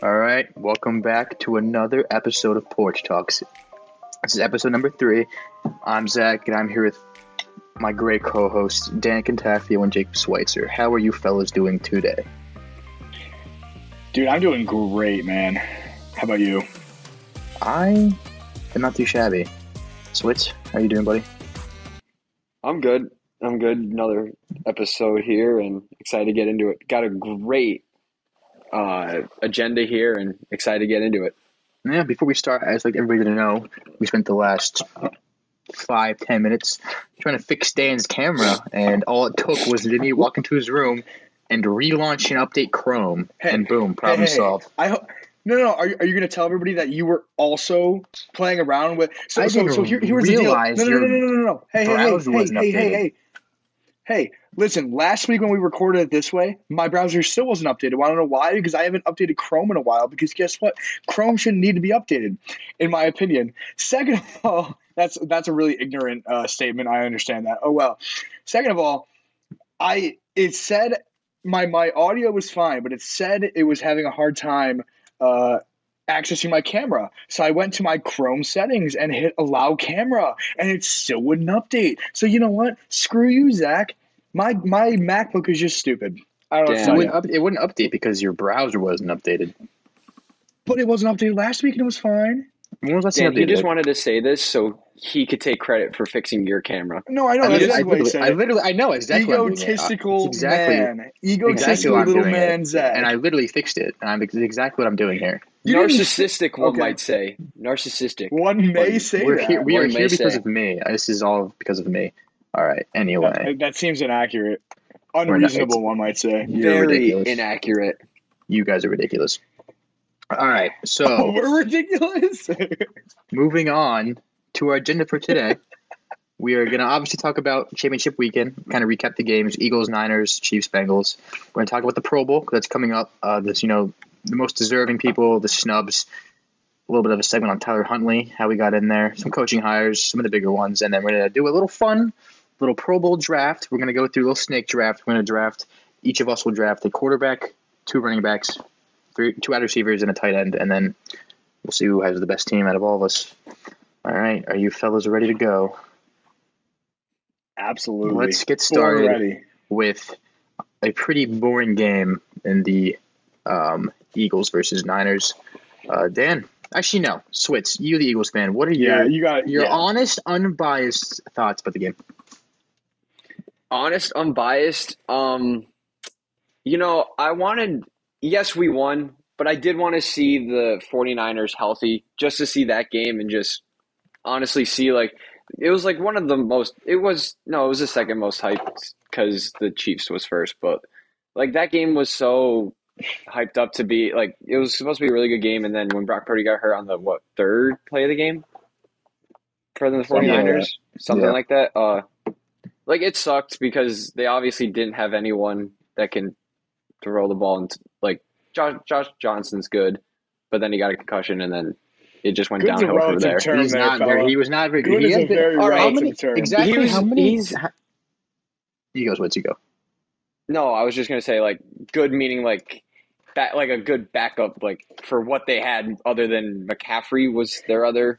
All right, welcome back to another episode of Porch Talks. This is episode number three. I'm Zach, and I'm here with my great co-hosts Dan Cantafio and Jake Schweitzer. How are you fellas doing today? Dude, I'm doing great, man. How about you? I am not too shabby. Switz, how you doing, buddy? I'm good. I'm good. Another episode here and excited to get into it. Got a great uh, agenda here and excited to get into it. Yeah, before we start, I'd just like everybody to know we spent the last five, ten minutes trying to fix Dan's camera, and all it took was me walk into his room and relaunch and update Chrome, Hey, and boom, problem Hey, hey, solved. I hope. No, no, no. Are, you- are you going to tell everybody that you were also playing around with? So, I so, didn't so here, here's the deal. No, no, no, no, no, no, no, no. Hey, hey, hey, hey, hey, hey, hey. Hey, listen. Last week when we recorded it this way, my browser still wasn't updated. I don't know why? Because I haven't updated Chrome in a while. Because guess what? Chrome shouldn't need to be updated, in my opinion. Second of all, that's that's a really ignorant uh, statement. I understand that. Oh well. Second of all, I it said my my audio was fine, but it said it was having a hard time uh, accessing my camera. So I went to my Chrome settings and hit allow camera, and it still wouldn't update. So you know what? Screw you, Zach. My my MacBook is just stupid. I don't know. It what to tell wouldn't, up, it wouldn't update because your browser wasn't updated. But it wasn't updated last week, and it was fine. When was that Dan, he just wanted to say this so he could take credit for fixing your camera. No, I know. I that's literally, I, exactly what he literally, said. I literally, I know exactly. what I'm doing. Egotistical exactly, man. Egotistical exactly what I'm little doing man, it. Zach. and I literally fixed it. And I'm ex- exactly what I'm doing here. You Narcissistic, one Okay. might say. Narcissistic. One may say We're that. here. We are One may here because say. of me. This is all because of me. All right. Anyway, That, that seems inaccurate. not- Unreasonable, one might say. You're Very ridiculous. inaccurate. you guys are ridiculous. All right. Oh, So we're ridiculous. moving on to our agenda for today. We are going to obviously talk about championship weekend, kind of recap the games: Eagles, Niners, Chiefs, Bengals. We're going to talk about the Pro Bowl that's coming up. Uh, this, you know, the most deserving people, the snubs. A little bit of a segment on Tyler Huntley, how we got in there, some coaching hires, some of the bigger ones, and then we're going to do a little fun, little Pro Bowl draft. We're going to go through a little snake draft. We're going to draft. Each of us will draft a quarterback, two running backs, three, two wide receivers, and a tight end, and then we'll see who has the best team out of all of us. All right, are you fellas ready to go? Absolutely. Let's get started with a pretty boring game in the um, Eagles versus Niners. Uh, Dan, actually no, Switz, you the Eagles fan. What are your Yeah, your you got your yeah. honest, unbiased thoughts about the game? honest, unbiased. Um, you know, I wanted, yes, we won, but I did want to see the 49ers healthy just to see that game and just honestly see like it was like one of the most it was no, it was the second most hyped because the Chiefs was first, but like that game was so hyped up to be like it was supposed to be a really good game and then when Brock Purdy got hurt on the what third play of the game for the Something like 49ers, something Yeah. like that. Uh like it sucked because they obviously didn't have anyone that can throw the ball and like Josh Josh Johnson's good, but then he got a concussion and then it just went Good's downhill from there. term He's there, not fella. very. He was not very Good He is has a been- very All right, how many- term. exactly He was- how many? he's- how- you go, Switz. You go. No, I was just gonna say like good meaning like back like a good backup like for what they had other than McCaffrey was their other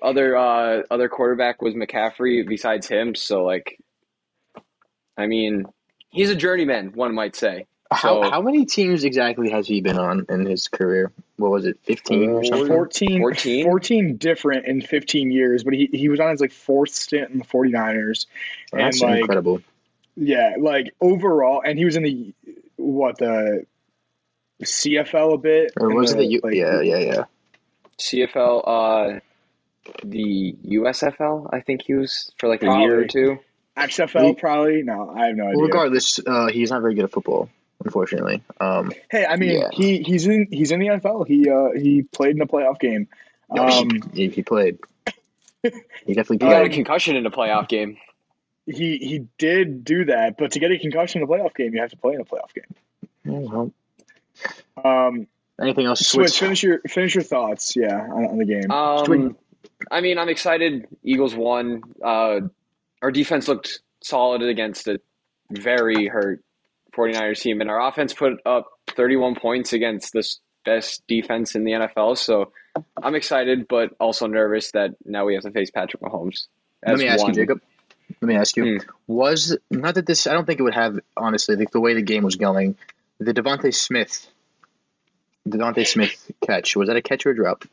other uh other quarterback was McCaffrey besides him, so like I mean he's a journeyman, one might say. How So- how many teams exactly has he been on in his career? What was it, fifteen or something? 14, 14? 14 different in 15 years, but he, he was on his like fourth stint in the 49ers. That's and like, incredible. Yeah, like overall, and he was in the, what, the CFL a bit? Or in was it the, the? U- like, yeah, yeah, yeah. CFL uh the USFL, I think he was for like a year or two. XFL He- probably? No, I have no idea. Regardless, uh, he's not very good at football, unfortunately. Um, Hey, I mean, Yeah. he he's in he's in the NFL. He uh he played in a playoff game. no, he- Um, he, he played. He definitely He got a concussion in a playoff game. He he did do that, but to get a concussion in a playoff game, you have to play in a playoff game. Yeah, well, Um, anything else? Switz, Switz. finish your finish your thoughts. Yeah, on, on the game. Um, I mean, I'm excited. Eagles won. Uh, our defense looked solid against a very hurt 49ers team, and our offense put up 31 points against this best defense in the NFL. So I'm excited, but also nervous that now we have to face Patrick Mahomes. Let me ask one. you, Jacob. Let me ask you: Mm. Was not that this? I don't think it would have honestly like the way the game was going. The DeVonta Smith, DeVonta Smith catch was that a catch or a drop?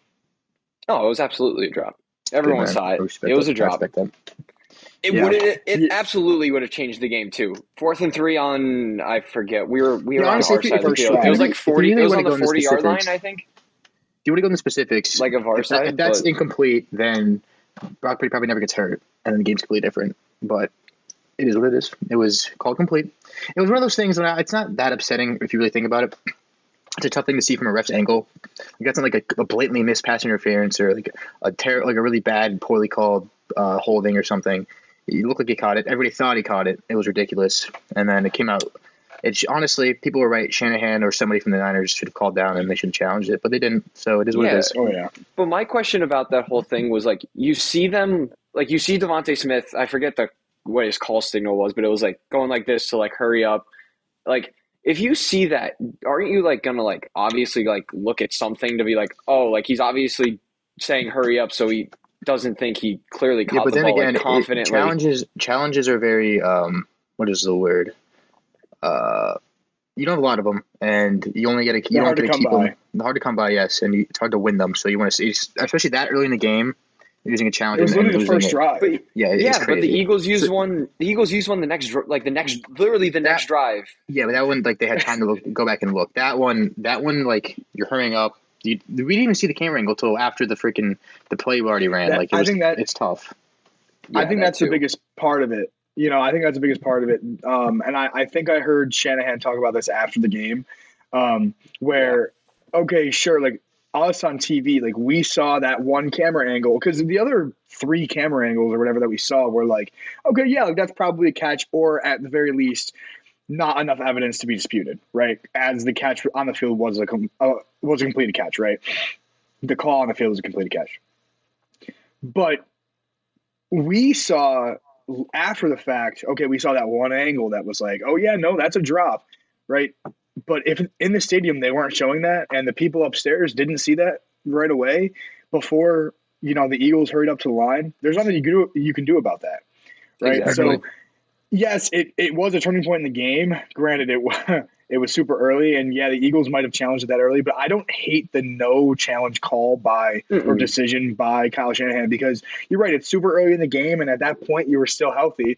Oh, it was absolutely a drop. Everyone Good, saw it. It was a drop. I respect that. It Yeah. would it, it Yeah. absolutely would have changed the game too. Fourth and three on I forget. We were we Yeah, were on honestly, our side of the field. It was like really- if you forty. It was on the forty yard line, I think. Do you want to go into specifics, Like of our if, that, if that's but- incomplete, then Brock Purdy probably never gets hurt, and then the game's completely different. But it is what it is. It was called complete. It was one of those things that it's not that upsetting if you really think about it. It's a tough thing to see from a ref's angle. Like that's not like a, a blatantly missed pass interference or like a ter- like a really bad, poorly called uh, holding or something. He looked like he caught it. Everybody thought he caught it. It was ridiculous, and then it came out. It's honestly, people were right. Shanahan or somebody from the Niners should have called down and they should have challenged it, but they didn't. So it is what Yeah. it is. Oh yeah. But my question about that whole thing was like you see them like you see DeVonta Smith. I forget the what his call signal was, but it was like going like this to like hurry up. Like if you see that, aren't you like gonna like obviously like look at something to be like, oh, like he's obviously saying hurry up, so he doesn't think he clearly Yeah, caught but the then ball again, like, confidently. challenges challenges are very um. What is the word? Uh, you don't have a lot of them, and you only get to you They're don't hard get to to come keep by. them. They're hard to come by, yes, and you, it's hard to win them. So you want to see, especially that early in the game, using a challenge. It was and- and literally the first it. drive. But Yeah, it- yeah, but the. Eagles used So- one. The Eagles used one the next like the next literally the next drive. Yeah, but that one like they had time to look, go back and look. That one, that one, like you're hurrying up. You, we didn't even see the camera angle till after the freaking the play we already ran. That- like it I think that- it's tough. I think that that's the biggest part of it. You know, I think that's the biggest part of it. Um, and I, I think I heard Shanahan talk about this after the game, um, where, okay, sure, like us on TV, like we saw that one camera angle because the other three camera angles or whatever that we saw were like, okay, yeah, like that's probably a catch, or at the very least, not enough evidence to be disputed, right? As the catch on the field was a com- uh, was a completed catch, right? The call on the field was a completed catch, but we saw after the fact, okay, we saw that one angle that was like, oh yeah, no, that's a drop, right? But if in the stadium they weren't showing that, and the people upstairs didn't see that right away before you know the Eagles hurried up to the line, there's nothing you can do you can do about that, right? Exactly. So yes, it, it was a turning point in the game. Granted, it was it was super early, and yeah, the Eagles might have challenged it that early, but I don't hate the no challenge call by or Mm-mm. decision by Kyle Shanahan because you're right. It's super early in the game, and at that point, you were still healthy.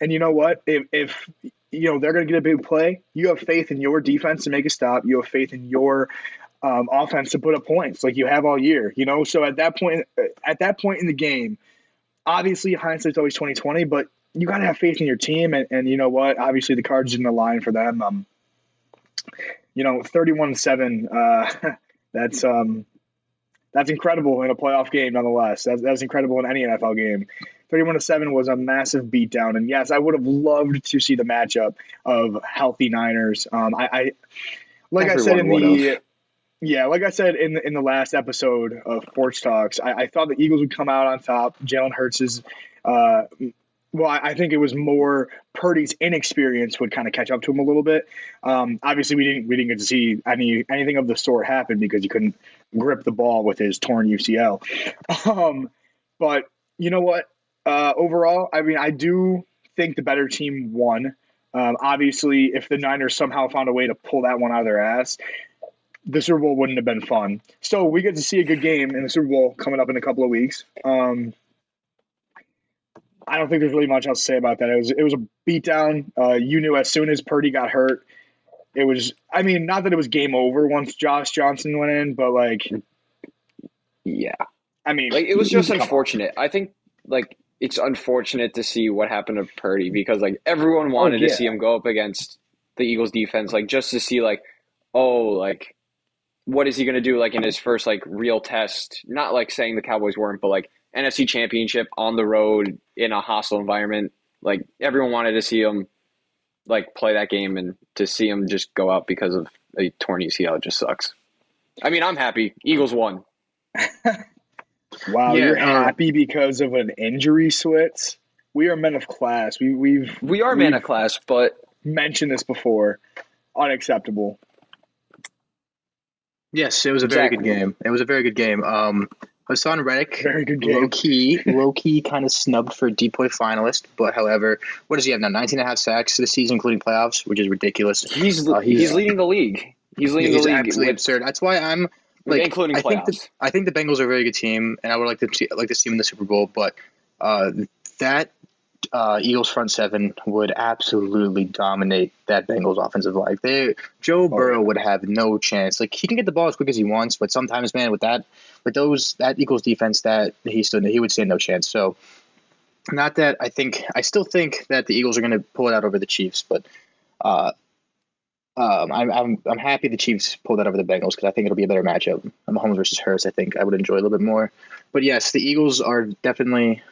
And you know what? If, if you know they're going to get a big play, you have faith in your defense to make a stop. You have faith in your um, offense to put up points, like you have all year. You know, so at that point, at that point in the game, obviously hindsight's always twenty twenty, but you got to have faith in your team. And, and you know what? Obviously, the cards didn't align for them. Um, you know, thirty-one seven. Uh, that's um, that's incredible in a playoff game, nonetheless. That's that's incredible in any NFL game. 31 to 7 was a massive beatdown. And yes, I would have loved to see the matchup of healthy Niners. Um, I, I like I said in the would've. yeah, like I said in the, in the last episode of Porch Talks, I, I thought the Eagles would come out on top. Jalen Hurts is, uh, well, I, I think it was more Purdy's inexperience would kind of catch up to him a little bit. Um, obviously, we didn't we didn't get to see any anything of the sort happen because you couldn't grip the ball with his torn UCL. Um, but you know what? Uh, overall, I mean, I do think the better team won. Um, obviously, if the Niners somehow found a way to pull that one out of their ass, the Super Bowl wouldn't have been fun. So we get to see a good game in the Super Bowl coming up in a couple of weeks. Um, I don't think there's really much else to say about that. It was it was a beatdown. Uh, you knew as soon as Purdy got hurt, it was. I mean, not that it was game over once Josh Johnson went in, but like, Yeah. I mean, Like it was just unfortunate. I think like it's unfortunate to see what happened to Purdy because like everyone oh, wanted yeah. to see him go up against the Eagles defense, like just to see like, oh, like what is he gonna do like in his first like real test? Not like saying the Cowboys weren't, but like NFC championship on the road in a hostile environment. Like everyone wanted to see him like play that game and to see him just go out because of a torn UCL just sucks. I mean, I'm happy. Eagles won. Wow, Yeah, you're uh, happy because of an injury, Switz. We are men of class. We we've We are man We've- of class, but mentioned this before. Unacceptable. Yes, it was a very Exactly. good game. It was a very good game. Um, Haason Reddick, Very good Low key, low key, kind of snubbed for DPOY finalist. But however, what does he have now? 19 and a half sacks this season, including playoffs, which is ridiculous. He's Uh, he's, he's- leading the league. He's leading He's the league, absolutely with, absurd. That's why I'm like, including I think the, playoffs. I think the Bengals are a very good team, and I would like to see, like to see them in the Super Bowl. But uh, that uh, Eagles front seven would absolutely dominate that Bengals offensive line. They Joe Burrow would have no chance. Like he can get the ball as quick as he wants, but sometimes, man, with that, with those that Eagles defense, that he stood, he would stand no chance. So, not that I think I still think that the Eagles are going to pull it out over the Chiefs, but. Uh, um, I'm, I'm I'm happy the Chiefs pulled that over the Bengals because I think it'll be a better matchup. Mahomes versus Hurts, I think I would enjoy a little bit more. But yes, the Eagles are definitely.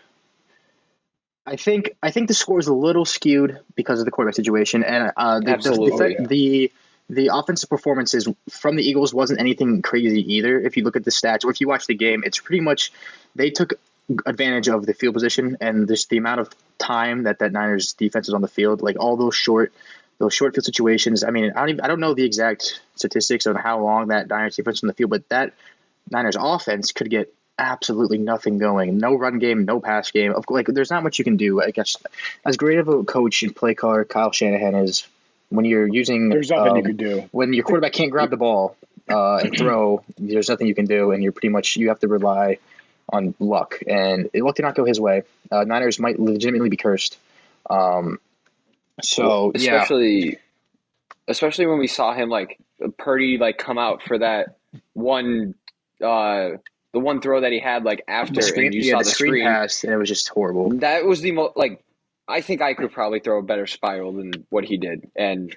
I think I think the score is a little skewed because of the quarterback situation, and uh, the, the, Absolutely, the, the the offensive performances from the Eagles wasn't anything crazy either. If you look at the stats or if you watch the game, it's pretty much they took advantage of the field position and just the amount of time that that Niners defense is on the field. Like all those short those short field situations. I mean, I don't even, I don't know the exact statistics on how long that Niners defense on the field, but that Niners offense could get absolutely nothing going. No run game, no pass game. Of like, there's not much you can do. I guess as great of a coach and play caller Kyle Shanahan is, when you're using There's nothing um, you could do. when your quarterback can't grab the ball uh, and throw, there's nothing you can do, and you're pretty much you have to rely on luck. And luck did not go his way. Uh, Niners might legitimately be cursed. Um, so yeah, especially especially when we saw him like Purdy like come out for that one uh the one throw that he had like after the screen, and you yeah, saw the the screen, screen. pass, and it was just horrible. That was the most like I think I could probably throw a better spiral than what he did. And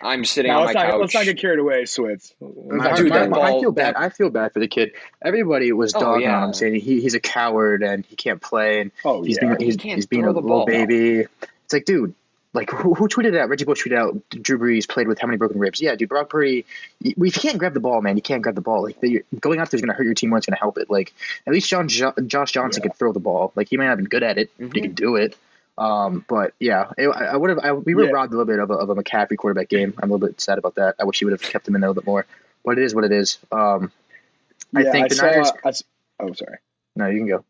I'm sitting Now on my not, couch. let's not get carried away, Switz. Let's My, Dude, get my- that. I feel bad. that- I feel bad for the kid. Everybody was Oh, dogging on him, saying he, he's a coward and he can't play and Oh he's yeah. being he's, can't he's being a little ball. baby. It's like, dude, like who, who tweeted out? Reggie Bush tweeted out. Drew Brees played with how many broken ribs? Yeah, dude, Brock Purdy. you can't grab the ball, man, you can't grab the ball. Like the, going out there is going to hurt your team more. It's going to help it. Like at least John jo- Josh Johnson Yeah. could throw the ball. Like he may not have been good at it. but He could do it. Um, but yeah, it, I would have. I, we were Yeah. robbed a little bit of a, of a McCaffrey quarterback game. I'm a little bit sad about that. I wish he would have kept him in there a little bit more. But it is what it is. Um, I Yeah, think the saw, Niners. I oh, sorry. No, you can go.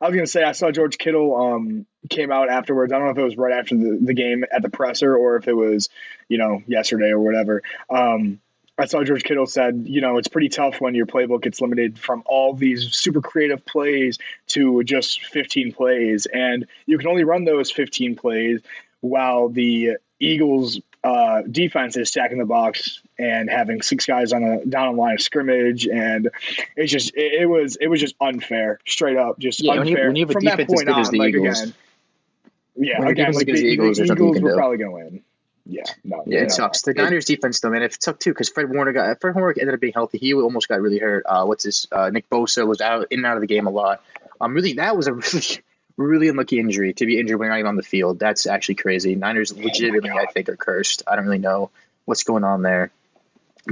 I was gonna say I saw George Kittle um came out afterwards. I don't know if it was right after the, the game at the presser or if it was, you know, yesterday or whatever. Um I saw George Kittle said, you know, it's pretty tough when your playbook gets limited from all these super creative plays to just 15 plays. And you can only run those 15 plays while the Eagles uh, defense is stacking the box and having six guys on a down a line of scrimmage. And it's just, it, it was, it was just unfair, straight up, just Yeah, when you- unfair. when you have a from that defense as point good as on, the like Eagles- again, yeah, when again, like the, the Eagles, the you Eagles were probably going to win. Yeah, no, Yeah, no, it sucks. no. The Niners defense though, man, it sucked too because Fred Warner got Fred Warner ended up being healthy. He almost got really hurt. Uh, what's his? Uh, Nick Bosa was out in and out of the game a lot. Um, really, that was a really, really unlucky injury to be injured when you're not even on the field. That's actually crazy. Niners legitimately, I think, are cursed. I don't really know what's going on there,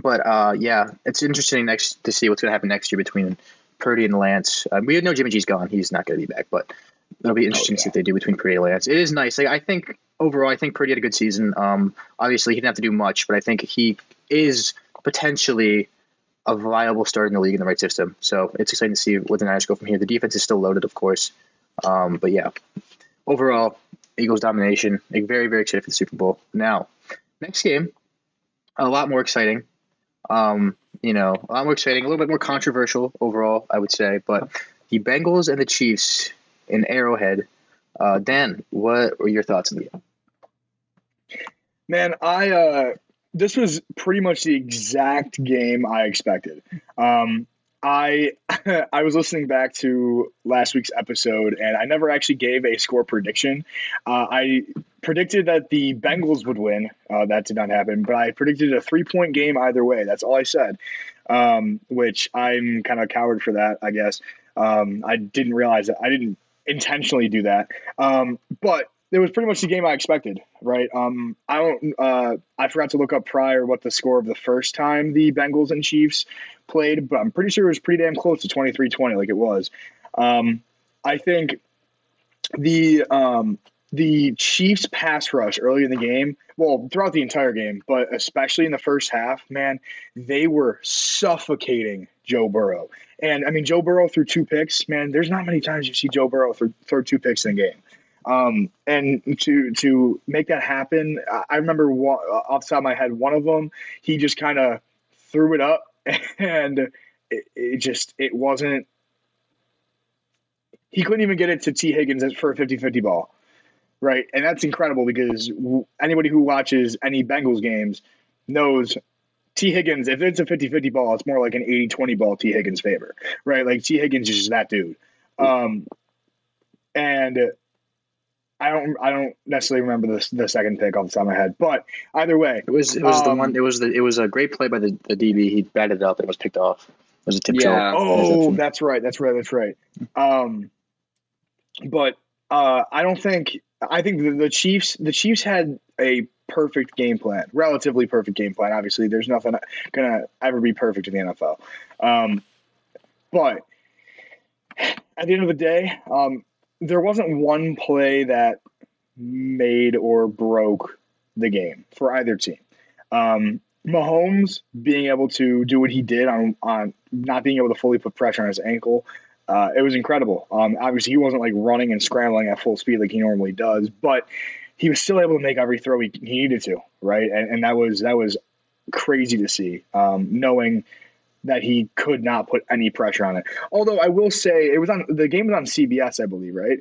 but uh, yeah, it's interesting next to see what's going to happen next year between Purdy and Lance. Uh, we know Jimmy G's gone; he's not going to be back, but it'll be interesting to see what they do between Purdy and Lance. It is nice. Like I think overall, I think Purdy had a good season. Um, obviously, he didn't have to do much, but I think he is potentially a viable starter in the league in the right system. So it's exciting to see where the Niners go from here. The defense is still loaded, of course, um, but yeah, overall, Eagles domination. Very, very excited for the Super Bowl. Now, next game, a lot more exciting. Um, you know, a lot more exciting, a little bit more controversial overall, I would say. But the Bengals and the Chiefs in Arrowhead. Uh, Dan, what were your thoughts on the game? Man, I uh this was pretty much the exact game I expected. Um I I was listening back to last week's episode and I never actually gave a score prediction. Uh, I predicted that the Bengals would win. Uh, that did not happen, but I predicted a three point game either way. That's all I said. Um, which I'm kind of coward for that, I guess. Um, I didn't realize that I didn't intentionally do that. Um, but it was pretty much the game I expected, right? Um, I don't. Uh, I forgot to look up prior what the score of the first time the Bengals and Chiefs played, but I'm pretty sure it was pretty damn close to 23-20, like it was. Um, I think the um, the Chiefs pass rush early in the game, well, throughout the entire game, but especially in the first half, man, they were suffocating Joe Burrow. And I mean, Joe Burrow threw two picks, man. There's not many times you see Joe Burrow throw, throw two picks in a game. Um, and to to make that happen, I remember one, off the top of my head, one of them, he just kind of threw it up, and it, it just it wasn't. He couldn't even get it to Tee Higgins for a 50-50 ball right? And that's incredible because anybody who watches any Bengals games knows Tee Higgins, if it's a 50 50 ball, it's more like an 80 20 ball Tee Higgins favor, right? Like Tee Higgins is just that dude. Um, and I don't I don't necessarily remember the, the second pick off the top of my head, but either way, it was it was um, the one it was the it was a great play by the, the DB. He batted it up and it was picked off. It was a tip Yeah. Oh, that's right. That's right. That's right. Um, but uh, I don't think I think the, the Chiefs the Chiefs had a perfect game plan, relatively perfect game plan. Obviously, there's nothing gonna ever be perfect in the NFL. Um, but at the end of the day, um, there wasn't one play that made or broke the game for either team. Um, Mahomes being able to do what he did on on not being able to fully put pressure on his ankle uh, it was incredible. Um, obviously, he wasn't like running and scrambling at full speed like he normally does, but he was still able to make every throw he, he needed to, right? And, and that was that was crazy to see, um, knowing that he could not put any pressure on it. Although I will say it was on the game was on CBS, I believe, right?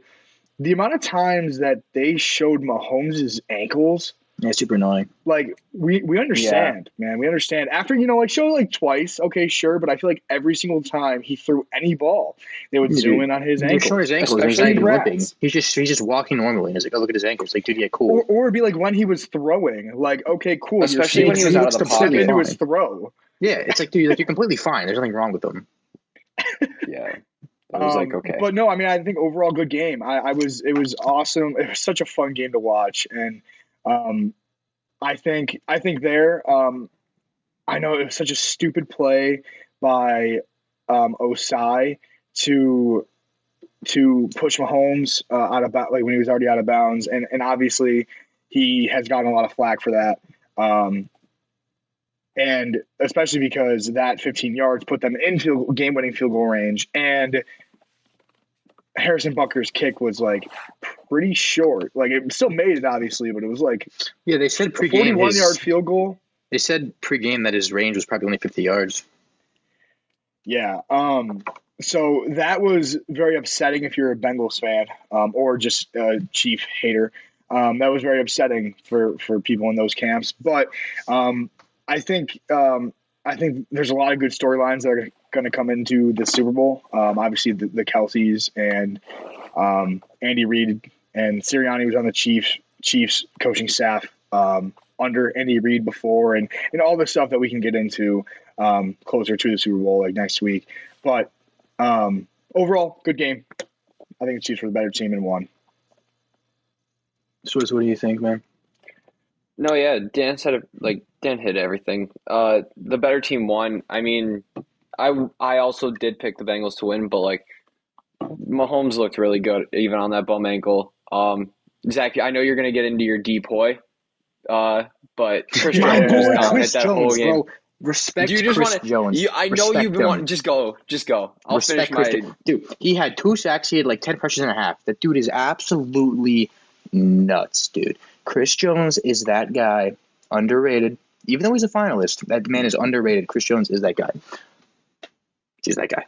The amount of times that they showed Mahomes' ankles Yeah, super annoying. like we we understand, man. We understand. After you know, like show like twice, okay, sure. But I feel like every single time he threw any ball, they would Yeah, zoom in on his He's ankles. showing his ankles. He's not especially even Brad's. limping. He's just he's just walking normally. And it's like, oh, look at his ankles. Like, dude, yeah, cool. Or, or it'd be like when he was throwing, like okay, cool. Especially when he was him out of the slip pocket. into his throw. yeah, it's like, dude, like you're completely fine. There's nothing wrong with them. Yeah. I was like, Um, okay. But no, I mean, I think overall good game. I, I was, it was awesome. It was such a fun game to watch, and um, I think, I think there, um, I know it was such a stupid play by um, Ossai to to push Mahomes uh, out of bounds, like when he was already out of bounds, and and obviously he has gotten a lot of flack for that. Um, and especially because that 15 yards put them in field, game-winning field goal range, and Harrison Butker's kick was like pretty short. Like it still made it, obviously, but it was like Yeah, they said a pregame. 41 his- yard field goal. They said pregame that his range was probably only 50 yards. Yeah. Um. So that was very upsetting if you're a Bengals fan, um, or just a Chief hater. Um, that was very upsetting for for people in those camps. But um, I think um, I think there's a lot of good storylines that are going to come into the Super Bowl. Um, obviously, the, the Kelces and um, Andy Reid and Sirianni was on the Chiefs Chiefs coaching staff um, under Andy Reid before, and and all the stuff that we can get into um, closer to the Super Bowl, like next week. But um, overall, good game. I think the Chiefs were the better team and won. So, what do you think, man? No, yeah, Dan said it, like Dan hit everything. Uh, the better team won. I mean, I I also did pick the Bengals to win, but like Mahomes looked really good even on that bum ankle. Um, Zach, I know you're gonna get into your DPOY, uh, but Chris Jones was dominant Chris that Jones, whole game. bro. Respect you just Chris wanna- Jones. You, I know Respect you've been wanting. Just go, just go. I'll Respect finish Chris my. Dude, he had two sacks. He had like 10 pressures and a half. That dude is absolutely nuts, dude. Chris Jones is that guy. Underrated. Even though he's a finalist, that man is underrated. Chris Jones is that guy. He's that guy.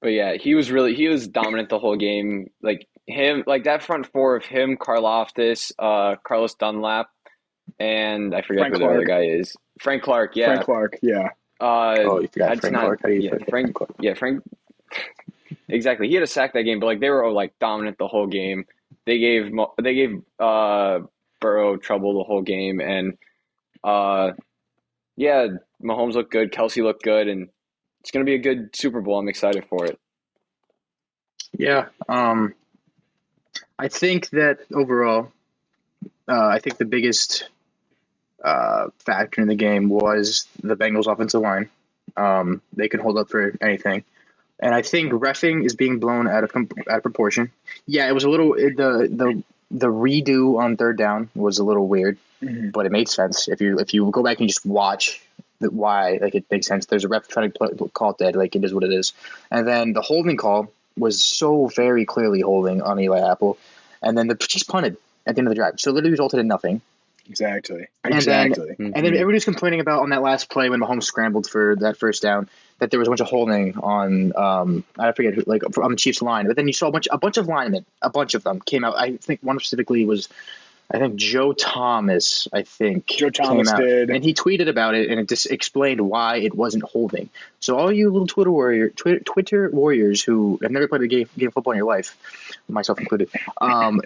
But yeah, he was really he was dominant the whole game. Like him, like that front four of him, Karlaftis, uh, Carlos Dunlap, and I forget Frank who the other guy is. Frank Clark, yeah. Frank Clark, yeah. Uh, Oh, you forgot Frank not- Clark. How do you yeah, forget Frank- Clark? yeah, Frank. Exactly, he had a sack that game, but like they were like dominant the whole game. They gave Mo- they gave uh Burrow trouble the whole game, and uh, yeah, Mahomes looked good, Kelce looked good, and it's gonna be a good Super Bowl. I'm excited for it. Yeah. Um, I think that overall, uh, I think the biggest uh, factor in the game was the Bengals' offensive line. Um, they can hold up for anything. and I think refing is being blown out of out of proportion. Yeah, it was a little the the the redo on third down was a little weird, mm-hmm. but it made sense if you if you go back and just watch the, why like it makes sense. There's a ref trying to play, call it dead, like it is what it is, and then the holding call was so very clearly holding on Eli Apple, and then the Chiefs punted at the end of the drive, so it literally resulted in nothing. Exactly. And exactly. Then, mm-hmm. And then everybody was complaining about on that last play when Mahomes scrambled for that first down that there was a bunch of holding on um I forget who, like on the Chiefs line, but then you saw a bunch a bunch of linemen, a bunch of them came out. I think one specifically was I think Joe Thomas, I think Joe Thomas did, and he tweeted about it, and it just explained why it wasn't holding. So all you little Twitter warrior, Twitter, Twitter warriors who have never played a game, game of football in your life, myself included, um,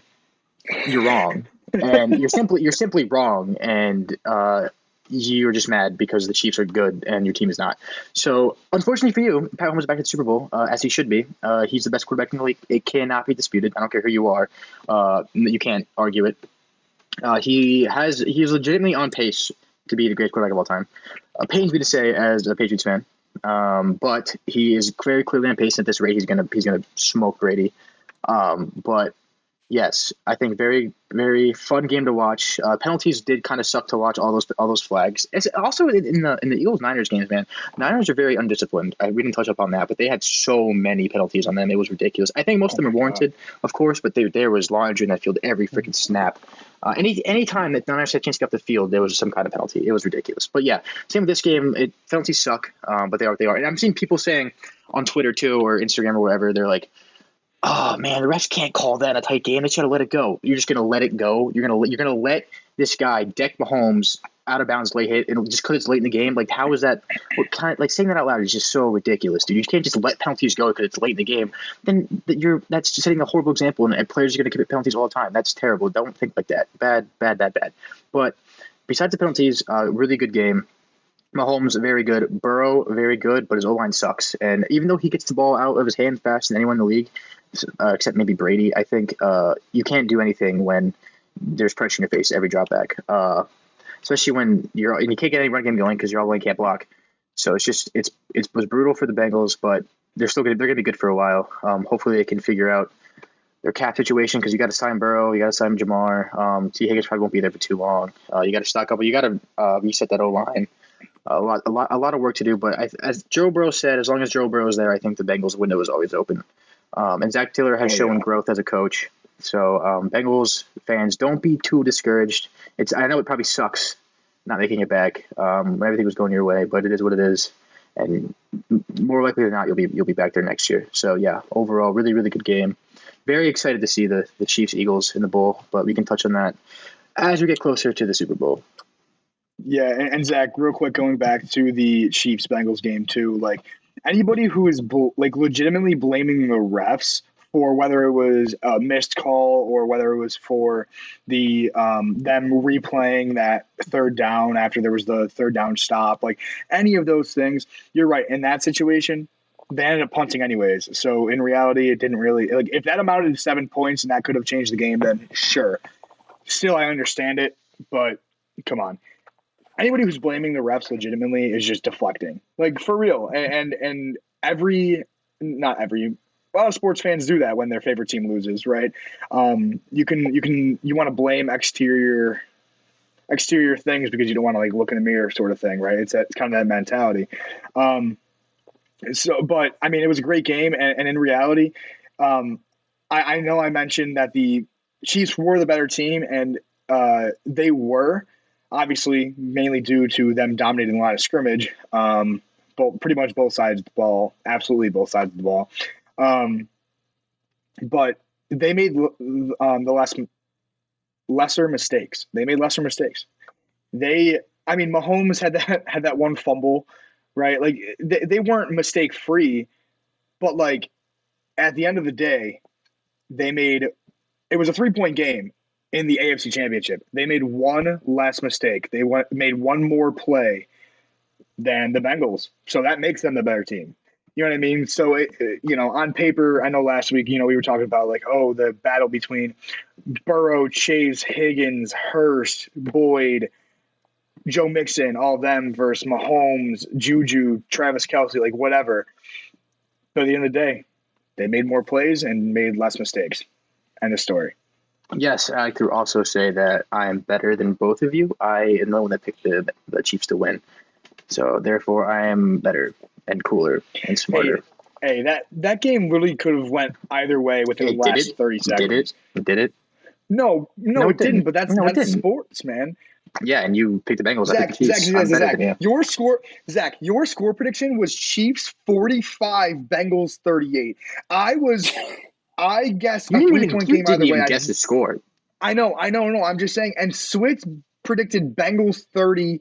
you're wrong, and you're simply you're simply wrong, and uh, you're just mad because the Chiefs are good and your team is not. So, unfortunately for you, Pat Mahomes is back at the Super Bowl, uh, as he should be. Uh, he's the best quarterback in the league. It cannot be disputed. I don't care who you are. Uh, you can't argue it. Uh, he has he's legitimately on pace to be the greatest quarterback of all time. Uh, pains me to say as a Patriots fan, um, but he is very clearly on pace at this rate. He's gonna he's gonna smoke Brady. Um, but yes, I think very very fun game to watch. Uh, penalties did kind of suck to watch all those all those flags. It's also in the in the Eagles Niners games, man. Niners are very undisciplined. I, we didn't touch up on that, but they had so many penalties on them. It was ridiculous. I think most oh of them are warranted, God. of course, but they, there was laundry in that field every freaking snap. Uh, any any time that Niners had a chance to get off the field, there was some kind of penalty. It was ridiculous. But yeah, same with this game. It penalties suck, um, but they are what they are. And I'm seeing people saying on Twitter too or Instagram or wherever, they're like oh man, the refs can't call that a tight game. They should have let it go. You're just gonna let it go. You're gonna you're gonna let this guy deck Mahomes out of bounds late hit, and just because it's late in the game, like how is that? What kind of, like saying that out loud is just so ridiculous, dude. You can't just let penalties go because it's late in the game. Then you're that's just setting a horrible example, and, and players are gonna commit penalties all the time. That's terrible. Don't think like that. Bad, bad, bad, bad. But besides the penalties, uh, really good game. Mahomes very good. Burrow very good, but his O line sucks. And even though he gets the ball out of his hand faster than anyone in the league, uh, except maybe Brady. I think uh, you can't do anything when there's pressure in your face every drop back, uh, especially when you're and you can't get any run game going because you're all line can't block. So it's just it's it was brutal for the Bengals, but they're still gonna they're gonna be good for a while. Um, hopefully they can figure out their cap situation because you got to sign Burrow, you got to sign Ja'Marr. Um, Tee Higgins probably won't be there for too long. Uh, you got to stock up, but you got to uh, reset that O line. A lot, a lot, a lot of work to do. But I, as Joe Burrow said, as long as Joe Burrow is there, I think the Bengals' window is always open. Um, and Zac Taylor has shown growth as a coach. So um, Bengals fans, don't be too discouraged. It's I know it probably sucks not making it back um, when everything was going your way, but it is what it is. And more likely than not, you'll be you'll be back there next year. So yeah, overall, really really good game. Very excited to see the the Chiefs Eagles in the bowl, but we can touch on that as we get closer to the Super Bowl. Yeah, and, and Zach, real quick, going back to the Chiefs Bengals game too, like anybody who is bl- like legitimately blaming the refs for whether it was a missed call or whether it was for the um, them replaying that third down after there was the third down stop, like any of those things, you're right. In that situation, they ended up punting anyways. So in reality, it didn't really like if that amounted to seven points and that could have changed the game, then sure. Still, I understand it, but come on anybody who's blaming the refs legitimately is just deflecting, like for real. And and, every not every a lot of sports fans do that when their favorite team loses, right? Um, you can you can you want to blame exterior exterior things because you don't want to like look in the mirror, sort of thing, right? It's, that, it's kind of that mentality. Um, so, but I mean, it was a great game, and, and in reality, um, I, I know I mentioned that the Chiefs were the better team, and uh, they were obviously mainly due to them dominating the line of scrimmage. Um, pretty much both sides of the ball, absolutely both sides of the ball. Um, but they made um, the less lesser mistakes. They made lesser mistakes. They, I mean, Mahomes had that had that one fumble, right? Like they, they weren't mistake free, but like at the end of the day, they made it was a three point game in the AFC Championship. They made one less mistake. They went, made one more play than the Bengals. So that makes them the better team. You know what I mean? So, it, you know, on paper, I know last week, you know, we were talking about like, oh, the battle between Burrow, Chase, Higgins, Hurst, Boyd, Joe Mixon, all them versus Mahomes, Juju, Travis Kelce, like whatever. But at the end of the day, they made more plays and made less mistakes. End of story. Yes, I could also say that I am better than both of you. I am the one that picked the, the Chiefs to win. So therefore, I am better and cooler and smarter. Hey, that, that game really could have went either way within Hey, the last it? 30 seconds. Did it? Did it? No, no, No, it it didn't. didn't. But that's No, that's sports, man. Yeah, and you picked the Bengals. I Zach, picked the Chiefs. Zach, Zach, than you. your score, Zach, your score prediction was Chiefs forty five, Bengals thirty eight. I was, I guessed a You three point game didn't either way. I, guess the score. I know, I know, no, I'm just saying. And Switz predicted Bengals thirty,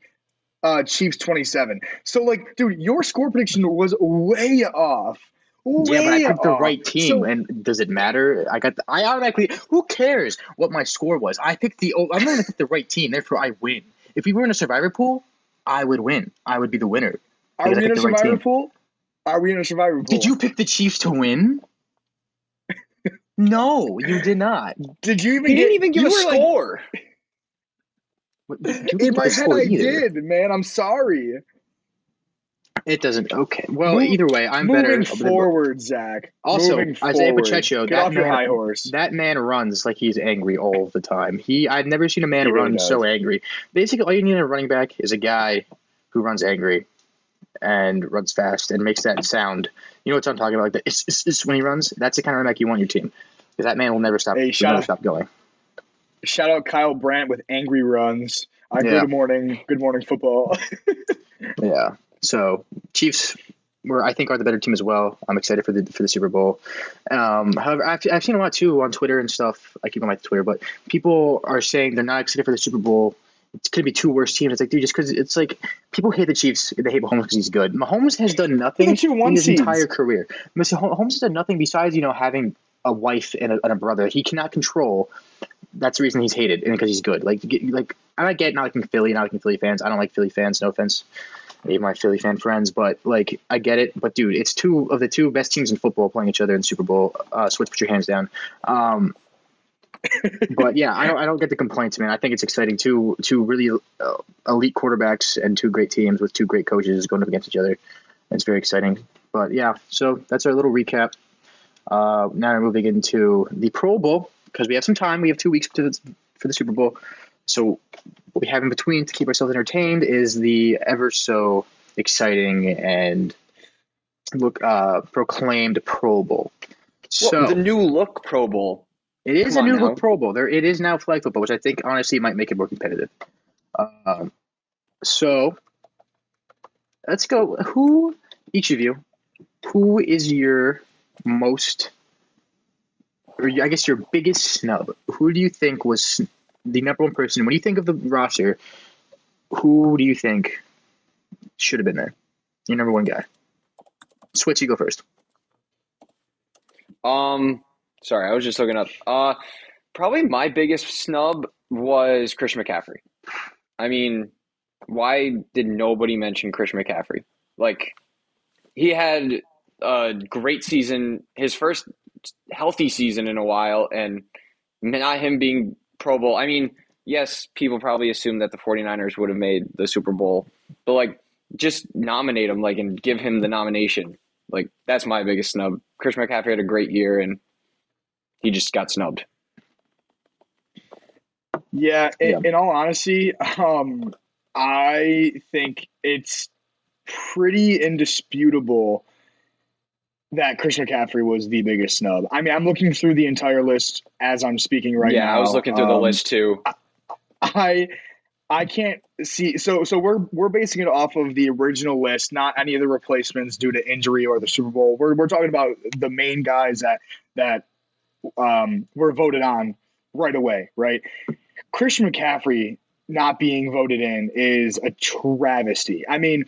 uh, Chiefs twenty seven. So like, dude, your score prediction was way off. Way Yeah, but I picked the right team, So- and does it matter? I got. The, I automatically. Who cares what my score was? I picked the. Oh, I'm going to pick the right team. Therefore, I win. If we were in a survivor pool, I would win. I would be the winner. Are we in a the right survivor pool? Are we in a survivor pool? Did you pick the Chiefs to win? No, you did not. Did you even He get? didn't even give you a were like- score. What- you in my head, I either. did, man. I'm sorry. It doesn't. Okay. Well, Move- either way, I'm Moving better. forward, Zach. Also, Moving Isaiah forward. Pacheco, Get that man- high horse. That man runs like he's angry all the time. He I've never seen a man He run does. so angry. Basically, all you need in a running back is a guy who runs angry and runs fast and makes that sound. You know what I'm talking about? Like the it's, it's, it's when he runs. That's the kind of running back you want your team. That man will never stop. Hey, shout never out- stop going. Shout out Kyle Brandt with angry runs. Uh, Yeah. Good morning, good morning football. Yeah. So Chiefs were I think are the better team as well. I'm excited for the for the Super Bowl. Um, however, I've, I've seen a lot too on Twitter and stuff. I keep on my Twitter, but people are saying they're not excited for the Super Bowl. It's going to be two worst teams. It's like, dude, just because it's like people hate the Chiefs, they hate Mahomes because he's good. Mahomes has done nothing in his seeds. entire career. Mr. Has done nothing besides you know having a wife and a, and a brother. He cannot control. That's the reason he's hated, and because he's good. Like, like I might get not liking Philly, not liking Philly fans. I don't like Philly fans. No offense, maybe my Philly fan friends, but like I get it. But dude, it's two of the two best teams in football playing each other in Super Bowl. Uh, Switz, put your hands down. Um, but yeah, I don't, I don't get the complaints, man. I think it's exciting. Two, two really uh, elite quarterbacks and two great teams with two great coaches going up against each other. It's very exciting. But yeah, so that's our little recap. Uh, now we're moving into the Pro Bowl because we have some time. We have two weeks to the, for the Super Bowl. So what we have in between to keep ourselves entertained is the ever so exciting and look uh, proclaimed Pro Bowl. So Well, the new look Pro Bowl. it is Come a new now. look Pro Bowl. There, it is now flag football, which I think honestly might make it more competitive. Um, so let's go. Who, each of you, who is your most, or I guess your biggest snub? Who do you think was the number one person when you think of the roster? Who do you think should have been there? Your number one guy. Switz, you go first. Um, sorry, I was just looking up. Uh, probably my biggest snub was Chris McCaffrey. I mean, why did nobody mention Chris McCaffrey? Like, he had a great season, his first healthy season in a while, and not him being Pro Bowl. I mean, yes, people probably assume that the 49ers would have made the Super Bowl, but like, just nominate him, like, and give him the nomination. Like, that's my biggest snub. Chris McCaffrey had a great year, and he just got snubbed. Yeah, in, Yeah. in all honesty, um, I think it's pretty indisputable that Chris McCaffrey was the biggest snub. I mean, I'm looking through the entire list as I'm speaking right yeah, now. Yeah, I was looking through the Um, list too. I I can't see so so we're we're basing it off of the original list, not any of the replacements due to injury or the Super Bowl. We're we're talking about the main guys that that um were voted on right away, right? Christian McCaffrey not being voted in is a travesty. I mean,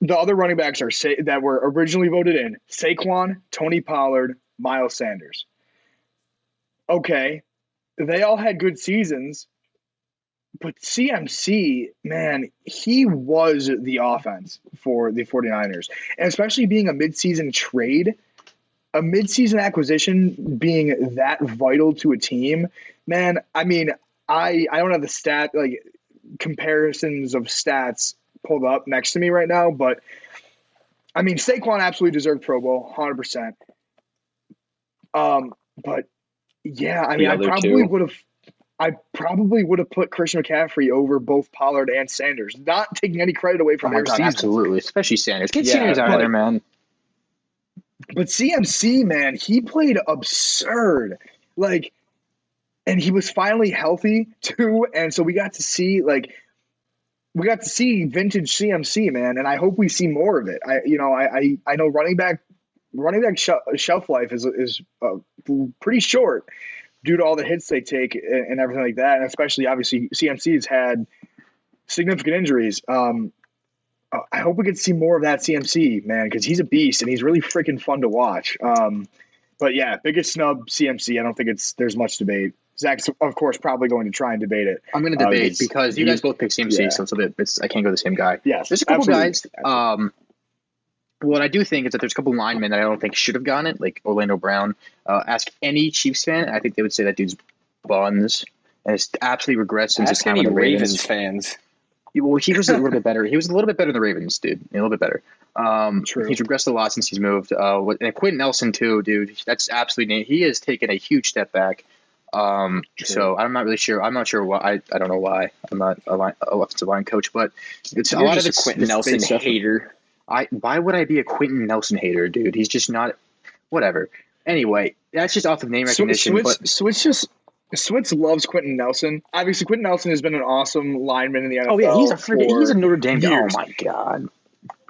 the other running backs are Sa- that were originally voted in: Saquon, Tony Pollard, Miles Sanders. Okay, they all had good seasons, but CMC, man, he was the offense for the 49ers. And especially being a midseason trade, a midseason acquisition being that vital to a team, man, I mean, I I don't have the stat like comparisons of stats pulled up next to me right now, but I mean, Saquon absolutely deserved Pro Bowl, hundred percent. Um, but yeah, I mean, I probably would have. I probably would have put Christian McCaffrey over both Pollard and Sanders. Not taking any credit away Oh from my their god, season. absolutely. Especially Sanders. Get Yeah, Sanders out but- of there, man. But CMC, man, he played absurd. Like, and he was finally healthy too. And so we got to see like we got to see vintage CMC, man. And I hope we see more of it. I, you know, I, I, I know running back, running back sh- shelf life is is uh, pretty short due to all the hits they take and, and everything like that. And especially, obviously, CMC's had significant injuries. Um, I hope we get to see more of that CMC man because he's a beast and he's really freaking fun to watch. Um, but yeah, biggest snub CMC. I don't think it's there's much debate. Zach's of course probably going to try and debate it. I'm going to Uh, debate because because you guys both pick CMC, yeah. so it's a bit. It's I can't go the same guy. Yes, There's a couple absolutely. guys. Um, what I do think is that there's a couple linemen that I don't think should have gotten it, like Orlando Brown. Uh, ask any Chiefs fan, I think they would say that dude's buns, and it's absolutely regressed since his Ask time with the Ravens Ravens. fans. Well, he was a little bit better. He was a little bit better than the Ravens, dude. A little bit better. Um, True. He's regressed a lot since he's moved. Uh, and Quenton Nelson too, dude. That's absolutely. He has taken a huge step back. Um, True. so I'm not really sure. I'm not sure why. I, I don't know why. I'm not a, line, a offensive line coach, but it's a You're lot just of a it's Quenton Nelson hater. I why would I be a Quenton Nelson hater, dude? He's just not. Whatever. Anyway, that's just off of name recognition. Switz, but Switz just Switz loves Quenton Nelson. Obviously, Quenton Nelson has been an awesome lineman in the NFL. oh yeah, he's a freaking. He's a Notre Dame. guy. Oh my god.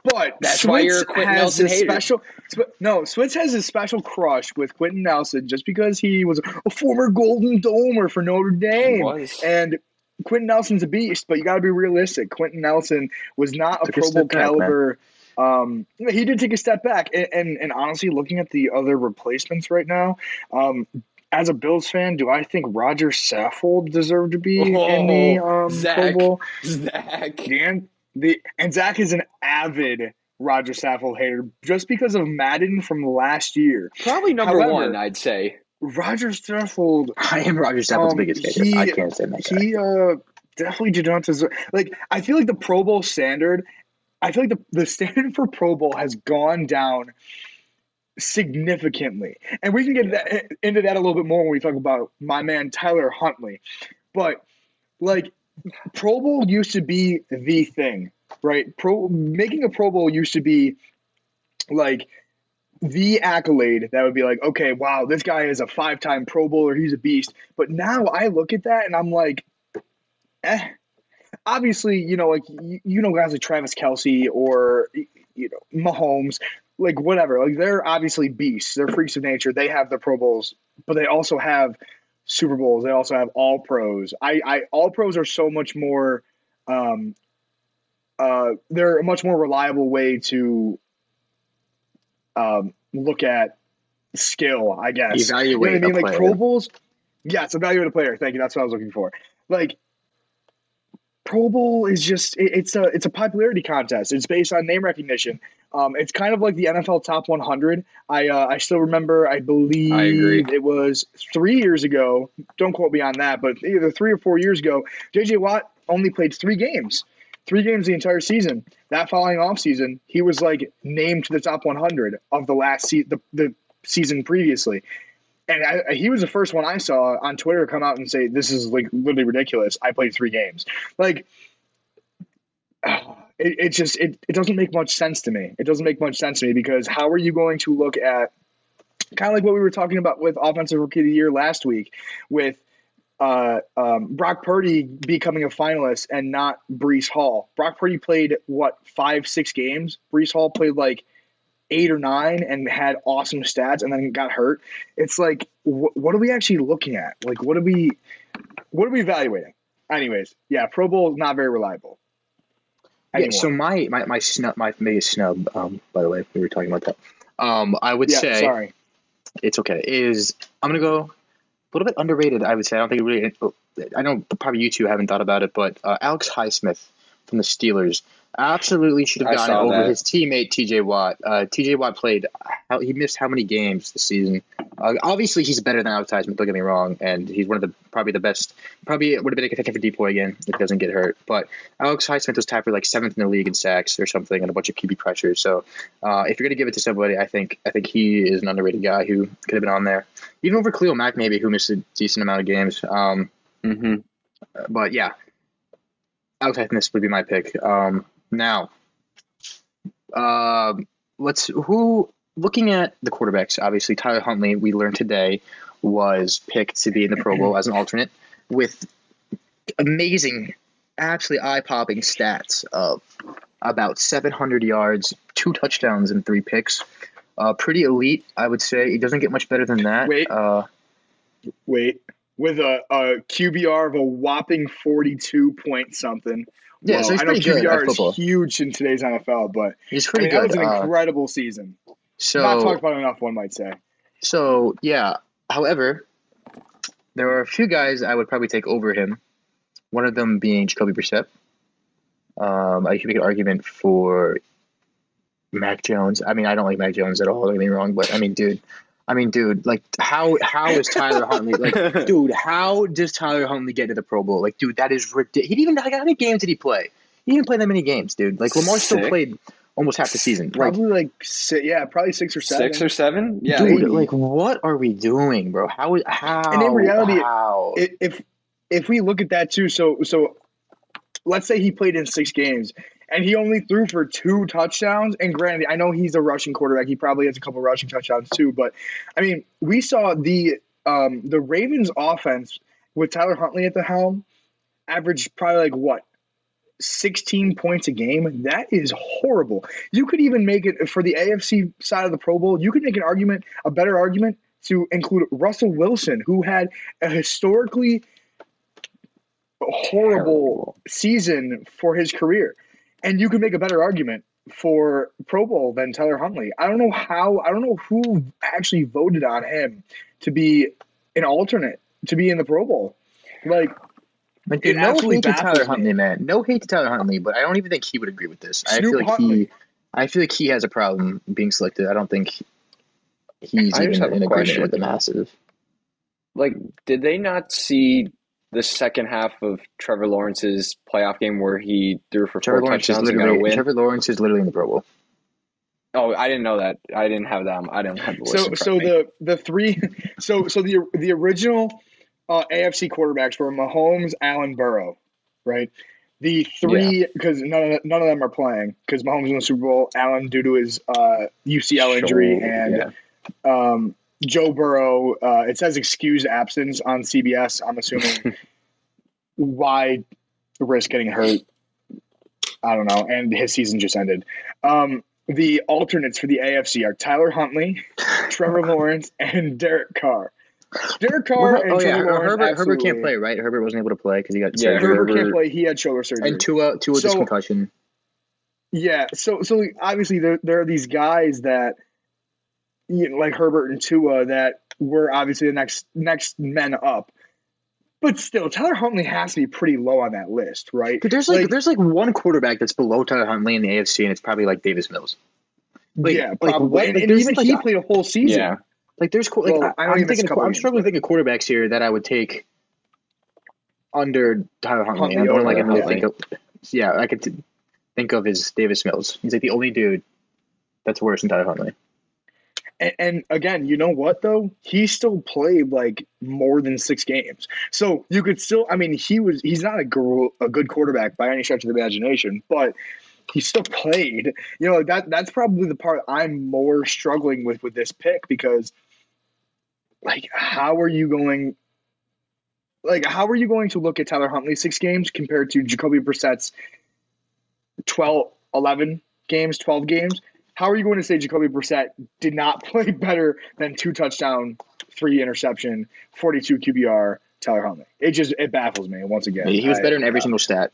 But That's why Switz you're a Quenton Nelson. Special, no, Switz has a special crush with Quenton Nelson just because he was a former Golden Domer for Notre Dame. And Quenton Nelson's a beast, but you got to be realistic. Quenton Nelson was not a Took a Pro Bowl step back, caliber. Um, he did take a step back, and, and and honestly, looking at the other replacements right now, um, as a Bills fan, do I think Roger Saffold deserved to be in the Oh, um, Pro Zach. Bowl? Zach. And the and Zach is an avid Roger Saffold hater just because of Madden from last year. Probably number However- one, I'd say. Roger Saffold, I am Roger Saffold's Um, biggest hater. he- I can't stand that guy. he uh definitely did not deserve. Like I feel like the Pro Bowl standard, I feel like the the standard for Pro Bowl has gone down significantly, and we can get that, into that a little bit more when we talk about my man Tyler Huntley. But like Pro Bowl used to be the thing, right? Pro making a Pro Bowl used to be like the accolade that would be like, okay, wow, this guy is a five time Pro Bowler, he's a beast. But now I look at that and I'm like, eh. Obviously, you know, like you, you know, guys like Travis Kelce or you know Mahomes, like whatever, like they're obviously beasts. They're freaks of nature. They have the Pro Bowls, but they also have Super Bowls. They also have All Pros. I, I All Pros are so much more. Um, uh, they're a much more reliable way to um, look at skill, I guess. Evaluate you know I mean? a Like player. Pro Bowls. Yes, evaluate a player. Thank you. That's what I was looking for. Like Pro Bowl is just it, it's a it's a popularity contest. It's based on name recognition. Um, it's kind of like the NFL Top 100. I uh, I still remember. I believe I agree. it was three years ago. Don't quote me on that, but either three or four years ago, JJ Watt only played three games, three games the entire season. That following offseason, he was like named to the top 100 of the last se- the the season previously. And I, he was the first one I saw on Twitter come out and say, "This is like literally ridiculous. I played three games." Like, it, it just it, it doesn't make much sense to me. It doesn't make much sense to me because how are you going to look at kind of like what we were talking about with offensive rookie of the year last week with uh, um, Brock Purdy becoming a finalist and not Breece Hall. Brock Purdy played what five six games. Breece Hall played like eight or nine and had awesome stats and then got hurt. It's like wh- what are we actually looking at? Like what are we what are we evaluating? Anyways, yeah, Pro Bowl is not very reliable. Yeah, so my my my snub, my biggest snub. Um, by the way, we were talking about that. Um, I would yeah, say sorry. it's okay. Is I'm gonna go a little bit underrated. I would say I don't think it really. I know probably you two haven't thought about it, but uh, Alex Highsmith from the Steelers. Absolutely should have gotten over that. his teammate T.J. Watt. Uh, T.J. Watt played. How, he missed how many games this season? Uh, obviously, he's better than Alex Highsmith. Don't get me wrong, and he's one of the probably the best. Probably would have been a contender for DPOY again if he doesn't get hurt. But Alex Highsmith was tied for like seventh in the league in sacks or something, and a bunch of QB pressures. So uh, if you're gonna give it to somebody, I think I think he is an underrated guy who could have been on there, even over Khalil Mack maybe, who missed a decent amount of games. Um, hmm but yeah, Alex Highsmith would be my pick. Um, now, um, let's who looking at the quarterbacks. Obviously, Tyler Huntley. We learned today was picked to be in the Pro Bowl as an alternate with amazing, absolutely eye-popping stats of about 700 yards, two touchdowns, and three picks. Uh, pretty elite, I would say. It doesn't get much better than that. Wait. Uh, Wait, with a, a QBR of a whopping 42 point something. yeah, Whoa, so he's I know pretty good at QBR is huge in today's NFL, but He's I pretty mean, that good. was an Uh, incredible season. so Not talked about enough, one might say. So yeah. However, there are a few guys I would probably take over him. One of them being Jacoby Brissett. Um, I could make an argument for Mac Jones. I mean, I don't like Mac Jones at all. Don't get me wrong, but I mean, dude. I mean, dude. Like, how how is Tyler Huntley? Like, dude, how does Tyler Huntley get to the Pro Bowl? Like, dude, that is ridiculous. He didn't even. Like, how many games did he play? He didn't play that many games, dude. Like Lamar still played almost half the season. Like, Probably like, si yeah, probably six or seven. Six or seven? Yeah. dude, maybe. like what are we doing, bro? How is how? And in reality, how? If if we look at that too, so so let's say he played in six games and he only threw for two touchdowns. And granted, I know he's a rushing quarterback; he probably has a couple rushing touchdowns too. But I mean, we saw the um, the Ravens' offense with Tyler Huntley at the helm averaged probably like what. 16 points a game. That is horrible. You could even make it for the AFC side of the Pro Bowl. You could make an argument, a better argument, to include Russell Wilson, who had a historically horrible Terrible. season for his career. And you could make a better argument for Pro Bowl than Tyler Huntley. I don't know how, I don't know who actually voted on him to be an alternate, to be in the Pro Bowl. Like, Like, dude, no hate to Tyler me. Huntley, man. No hate to Tyler Huntley, but I don't even think he would agree with this. I feel like Huntley. he, I feel like he has a problem being selected. I don't think he's I even have a in agreement question. with the masses. Like, did they not see the second half of Trevor Lawrence's playoff game where he threw for Trevor four Lawrence is touchdowns and got a literally win? Trevor Lawrence is literally in the Pro Bowl. Oh, I didn't know that. I didn't have that. I didn't have the list. so so the the three so so the the original uh, AFC quarterbacks were Mahomes, Allen, Burrow, right? The three because none of none of them are playing because Mahomes in the Super Bowl, Allen due to his uh, UCL injury, Sure, and yeah. um, Joe Burrow. Uh, it says excused absence on CBS. I'm assuming why risk getting hurt. I don't know, and his season just ended. Um, the alternates for the AFC are Tyler Huntley, Trevor Lawrence, and Derek Carr. Derek Carr Well, and oh yeah, Lawrence. Herbert. Herbert can't play, right? Herbert wasn't able to play because he got Yeah, surgery. Herbert can't play. He had shoulder surgery. and Tua, Tua just So- concussion. Yeah, so so obviously there there are these guys that you know, like Herbert and Tua that were obviously the next next men up. But still, Tyler Huntley has to be pretty low on that list, right? Dude, there's like, Like- there's like one quarterback that's below Tyler Huntley in the AFC, and it's probably like Davis Mills. Like- yeah, like, probably. what- and and even like he a- played a whole season. Yeah. Like there's qu- like Well, I I, know am he missed thinking couple I'm games, struggling to think of quarterbacks here that I would take under Tyler Huntley. Huntley I'm the only one I can really think of. Yeah, I could t- think of is Davis Mills. He's like the only dude that's worse than Tyler Huntley. And, and again, you know what though? He still played like more than six games, so you could still. I mean, he was. He's not a gr- a good quarterback by any stretch of the imagination, but he still played. You know that that's probably the part I'm more struggling with with this pick because, like, how are you going? Like, how are you going to look at Tyler Huntley's six games compared to Jacoby Brissett's 12, 11 games, 12 games? How are you going to say Jacoby Brissett did not play better than two touchdown, three interception, 42 QBR Tyler Huntley? It just, it baffles me once again. he was I- better in every uh, single stat.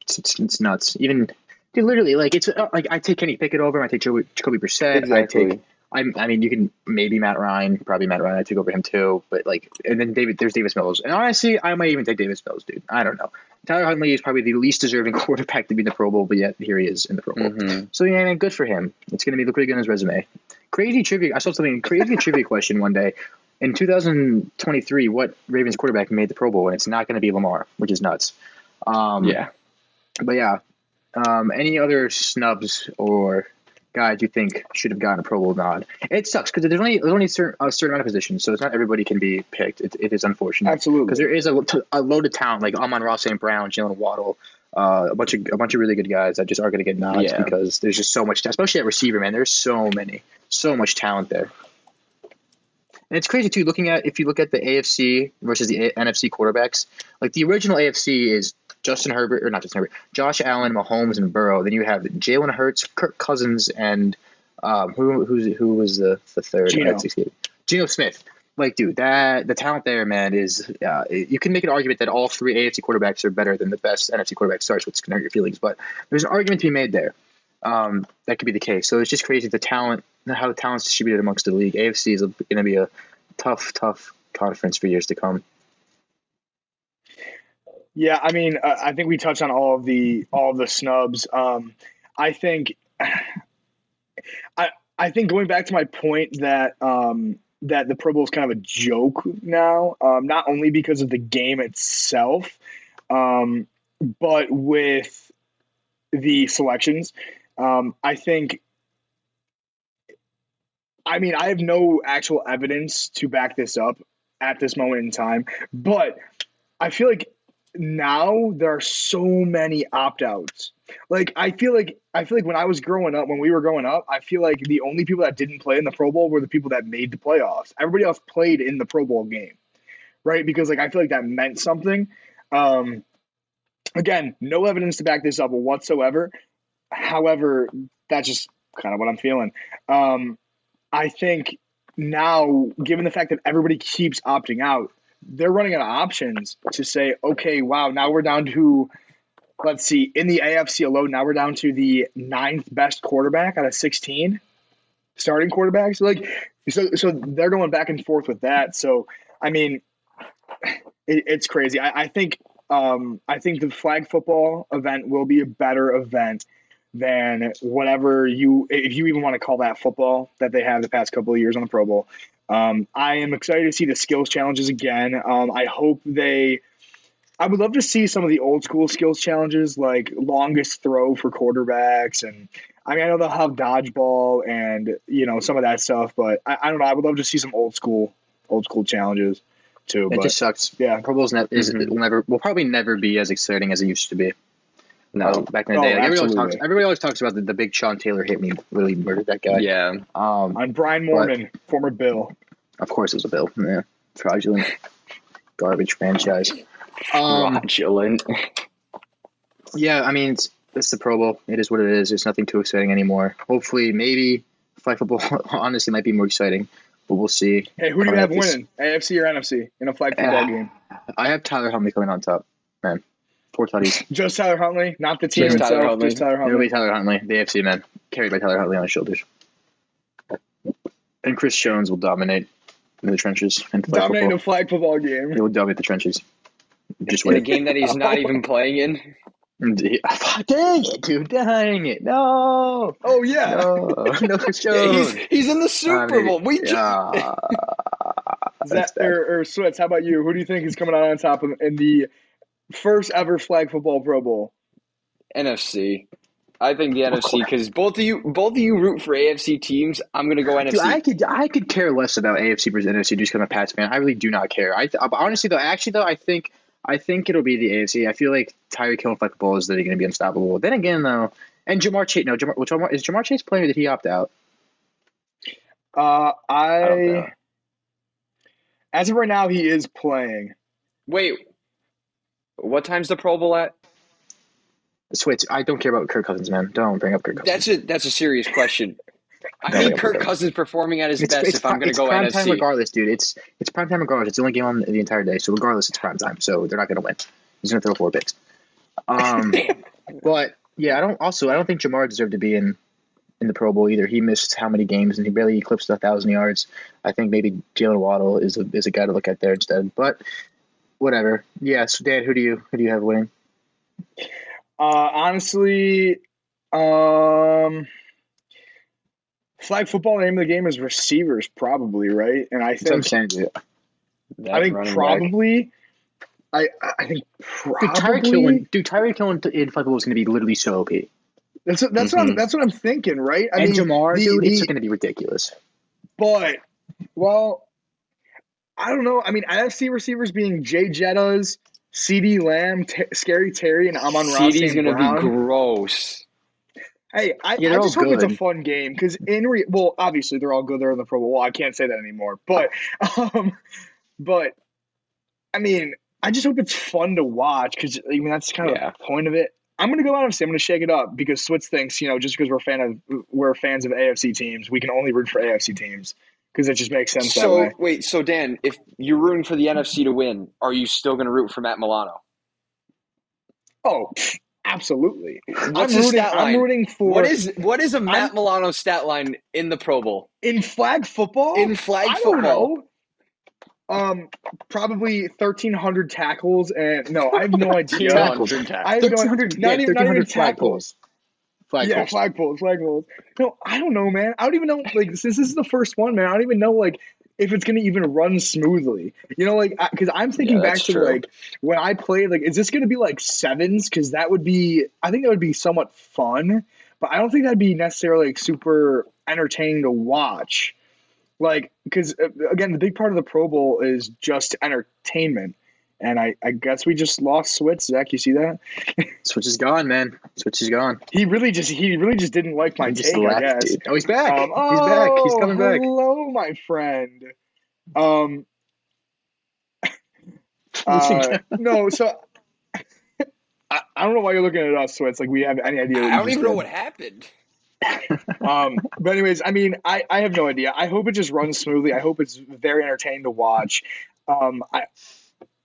It's, it's, it's nuts. Even dude, literally, like it's uh, like I take Kenny Pickett over. him, I take Jacoby, Jacoby Brissett. I take. I'm, I mean, you can maybe Matt Ryan, probably Matt Ryan. I took over him too, but like, and then David, there's Davis Mills, and honestly, I might even take Davis Mills, dude. I don't know. Tyler Huntley is probably the least deserving quarterback to be in the Pro Bowl, but yet here he is in the Pro Bowl. Mhm. So yeah, man, good for him. It's gonna be look pretty good on his resume. Crazy trivia. I saw something crazy trivia question one day. In 2023, what Ravens quarterback made the Pro Bowl, and it's not going to be Lamar, which is nuts. Um, Yeah. But yeah, um, any other snubs or guys you think should have gotten a Pro Bowl nod? It sucks because there's only there's only a certain, a certain amount of positions, so it's not everybody can be picked. It, it is unfortunate Absolutely. because there is a, a loaded talent like Amon-Ra St. Brown, Jalen Waddle, uh, a bunch of a bunch of really good guys that just aren't going to get nods Yeah. because there's just so much, talent, especially at receiver, man. There's so many, so much talent there. And it's crazy too. Looking at if you look at the AFC versus the A- NFC quarterbacks, like the original AFC is Justin Herbert or not Justin Herbert, Josh Allen, Mahomes, and Burrow. Then you have Jalen Hurts, Kirk Cousins, and um, who who's who was the the third? Geno. at 68? Geno Smith. Like, dude, that the talent there, man, is uh, you can make an argument that all three AFC quarterbacks are better than the best NFC quarterback. Sorry, which can hurt your feelings, but there's an argument to be made there. Um, that could be the case. So it's just crazy the talent, how the talent's distributed amongst the league. AFC is going to be a tough, tough conference for years to come. Yeah, I mean, uh, I think we touched on all of the all of the snubs. Um, I think, I I think going back to my point that um, that the Pro Bowl is kind of a joke now, um, not only because of the game itself, um, but with the selections. Um, I think. I mean, I have no actual evidence to back this up at this moment in time, but I feel like now there are so many opt-outs. Like I feel like I feel like when I was growing up, when we were growing up, I feel like the only people that didn't play in the Pro Bowl were the people that made the playoffs. Everybody else played in the Pro Bowl game, right? Because like I feel like that meant something. Um, again, no evidence to back this up whatsoever. However, that's just kind of what I'm feeling. Um, I think now, given the fact that everybody keeps opting out, they're running out of options to say, okay, wow, now we're down to, let's see, in the AFC alone, now we're down to the ninth best quarterback out of 16 starting quarterbacks. Like, so, so they're going back and forth with that. So, I mean, it, it's crazy. I, I think, um, I think the flag football event will be a better event than whatever you, if you even want to call that football that they have the past couple of years on the Pro Bowl. Um, I am excited to see the skills challenges again. Um, I hope they. I would love to see some of the old school skills challenges, like longest throw for quarterbacks, and I mean I know they'll have dodgeball and you know some of that stuff, but I, I don't know. I would love to see some old school old school challenges too. It But just sucks. yeah, Pro Bowl's ne- is Mhm. will never will probably never be as exciting as it used to be. No. Uh, back in the Oh, day, like, everybody always talks. Everybody always talks about the, the big Sean Taylor hit me, really murdered that guy. Yeah. Um, on Brian Moorman, former Bill. of course, it was a bill. Yeah, fraudulent, garbage franchise. Um, Fraudulent. yeah, I mean, it's, it's the Pro Bowl. It is what it is. There's nothing too exciting anymore. Hopefully, maybe flag football honestly might be more exciting, but we'll see. Hey, who do you I have have this- winning, AFC or NFC, in a flag football Ah. game? I have Tyler Huntley coming on top, man. Four tutties. Just Tyler Huntley, not the team Just Tyler itself. Huntley. Just Tyler It'll Huntley. be Tyler Huntley, the AFC man, carried by Tyler Huntley on his shoulders. And Chris Jones will dominate in the trenches and flag Dominating football. a flag football game. He will dominate the trenches. Just In a game that he's not even playing in. Ah, dang it, dude! Dang it! No, Oh yeah. no, no, Chris Yeah, he's he's in the Super I mean, Bowl. We ju- yeah. Is that or, or Switz, how about you? Who do you think is coming out on top in, in the first ever flag football Pro Bowl? NFC. I think the NFC because both of you both of you root for AFC teams. I'm gonna go NFC. Dude, I could I could care less about AFC versus NFC just because I'm a Pats fan. I really do not care. I th- honestly though, actually though, I think I think it'll be the AFC. I feel like Tyreek Hill and Fleck Ball is literally going to be unstoppable. Then again though, and Ja'Marr Chase. No, Ja'Marr, which Ja'Marr, is Ja'Marr Chase playing or did he opt out? Uh, I don't know. I as of right now he is playing. Wait, what time's the Pro Bowl at? Switz. I don't care about Kirk Cousins, man. Don't bring up Kirk Cousins. That's a that's a serious question. I need Kirk Cousins performing at his It's, best it's, if I'm going to go prime time NFC. regardless, dude. It's it's prime time regardless. It's the only game on the entire day, so regardless, it's prime time. So they're not going to win. He's going to throw four picks. Um, but yeah, I don't. Also, I don't think Ja'Marr deserved to be in in the Pro Bowl either. He missed how many games and he barely eclipsed a thousand yards. I think maybe Jalen Waddle is a is a guy to look at there instead. But whatever. Yeah. So Dan, who do you who do you have winning? Uh, honestly, um, flag football name of the game is receivers, probably right. And I That's I'm think saying. dude. I think running back. probably. I I think Dude, Tyreek Hill, probably. in- dude, Tyreek Hill in, in flag football is going to be literally so OP. That's what, that's what I'm Mhm. that's what I'm thinking, right? I and mean, Ja'Marr, the- dude, it's going to be ridiculous. But well, I don't know. I mean, NFC receivers being Jay Jettas, CeeDee Lamb, T- Scary Terry, and Amon Ross CeeDee's St. gonna be gross. Hey, I, I just hope it's a fun game because in re- well, obviously they're all good. They're in the Pro Bowl. Well, I can't say that anymore, but um, but I mean, I just hope it's fun to watch because I mean that's kind of Yeah. the point of it. I'm gonna go out and say I'm gonna shake it up because Switz thinks you know just because we're fan of we're fans of AFC teams, we can only root for AFC teams because it just makes sense that So wait, so Dan, if you're rooting for the NFC to win, are you still gonna root for Matt Milano? Oh, absolutely. What's I'm rooting. stat line? I'm rooting for What is what is a Matt I'm- Milano stat line in the Pro Bowl? in flag football. In flag I football. Um, probably thirteen hundred tackles, and no, I have no idea. Tackles. I have no, 1300, not even, not even 1300 tackles. Poles. Flag yeah, poles. flagpoles, flagpoles. No, I don't know, man. I don't even know. Like, since this is the first one, man, I don't even know like if it's gonna even run smoothly. You know, like because I'm thinking Yeah, back to true. like when I played. Like, is this gonna be like sevens? Because that would be. I think that would be somewhat fun, but I don't think that'd be necessarily like super entertaining to watch. Like, because uh, again, the big part of the Pro Bowl is just entertainment. And I, I guess we just lost Switz. Zach, you see that? Switz is gone, man. Switz is gone. He really just he really just didn't like my He just take. I left, guess. dude. Oh, he's back. Um, he's back. He's oh, coming back. Hello, my friend. Um, uh, no, so I, I don't know why you're looking at us, so it's like we have any idea. What I don't just even know what happened. Um, but anyways, I mean, I, I have no idea. I hope it just runs smoothly. I hope it's very entertaining to watch. Um, I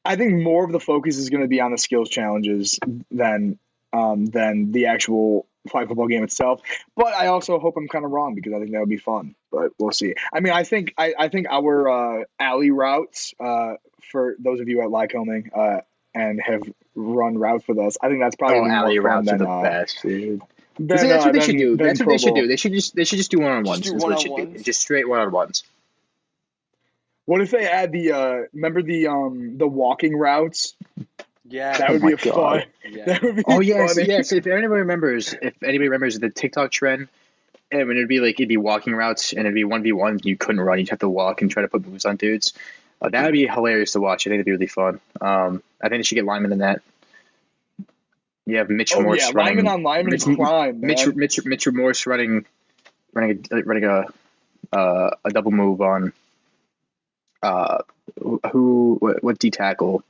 I think more of the focus is going to be on the skills challenges than um, than the actual flag football game itself. But I also hope I'm kind of wrong because I think that would be fun. But we'll see. I mean, I think I, I think our uh, alley routes uh, for those of you at Lycoming uh, and have run routes with us, I think that's probably Oh, alley more fun are than, the uh, best, dude. than, That's, uh, what they than- should do. That's what they should do. They should just they should just do one on ones. Just do That's what it should be. one-on-ones? Just straight one on ones. What if they add the uh remember the um the walking routes? Yeah. That Oh would my be a God. fun. yeah. That would be Oh yes, funny. yes. If anybody remembers, if anybody remembers the TikTok trend, and when it'd be like it'd be walking routes and it'd be one v one, you couldn't run, you'd have to walk and try to put moves on dudes. Uh, that would be hilarious to watch. I think it'd be really fun. Um, I think they should get linemen in that. You have Mitch Oh Morse yeah, running. lineman on lineman Mitch- crime, man. Mitch, Mitch, Mitch Morse running, running a running a uh, a double move on. Uh, who what, what D tackle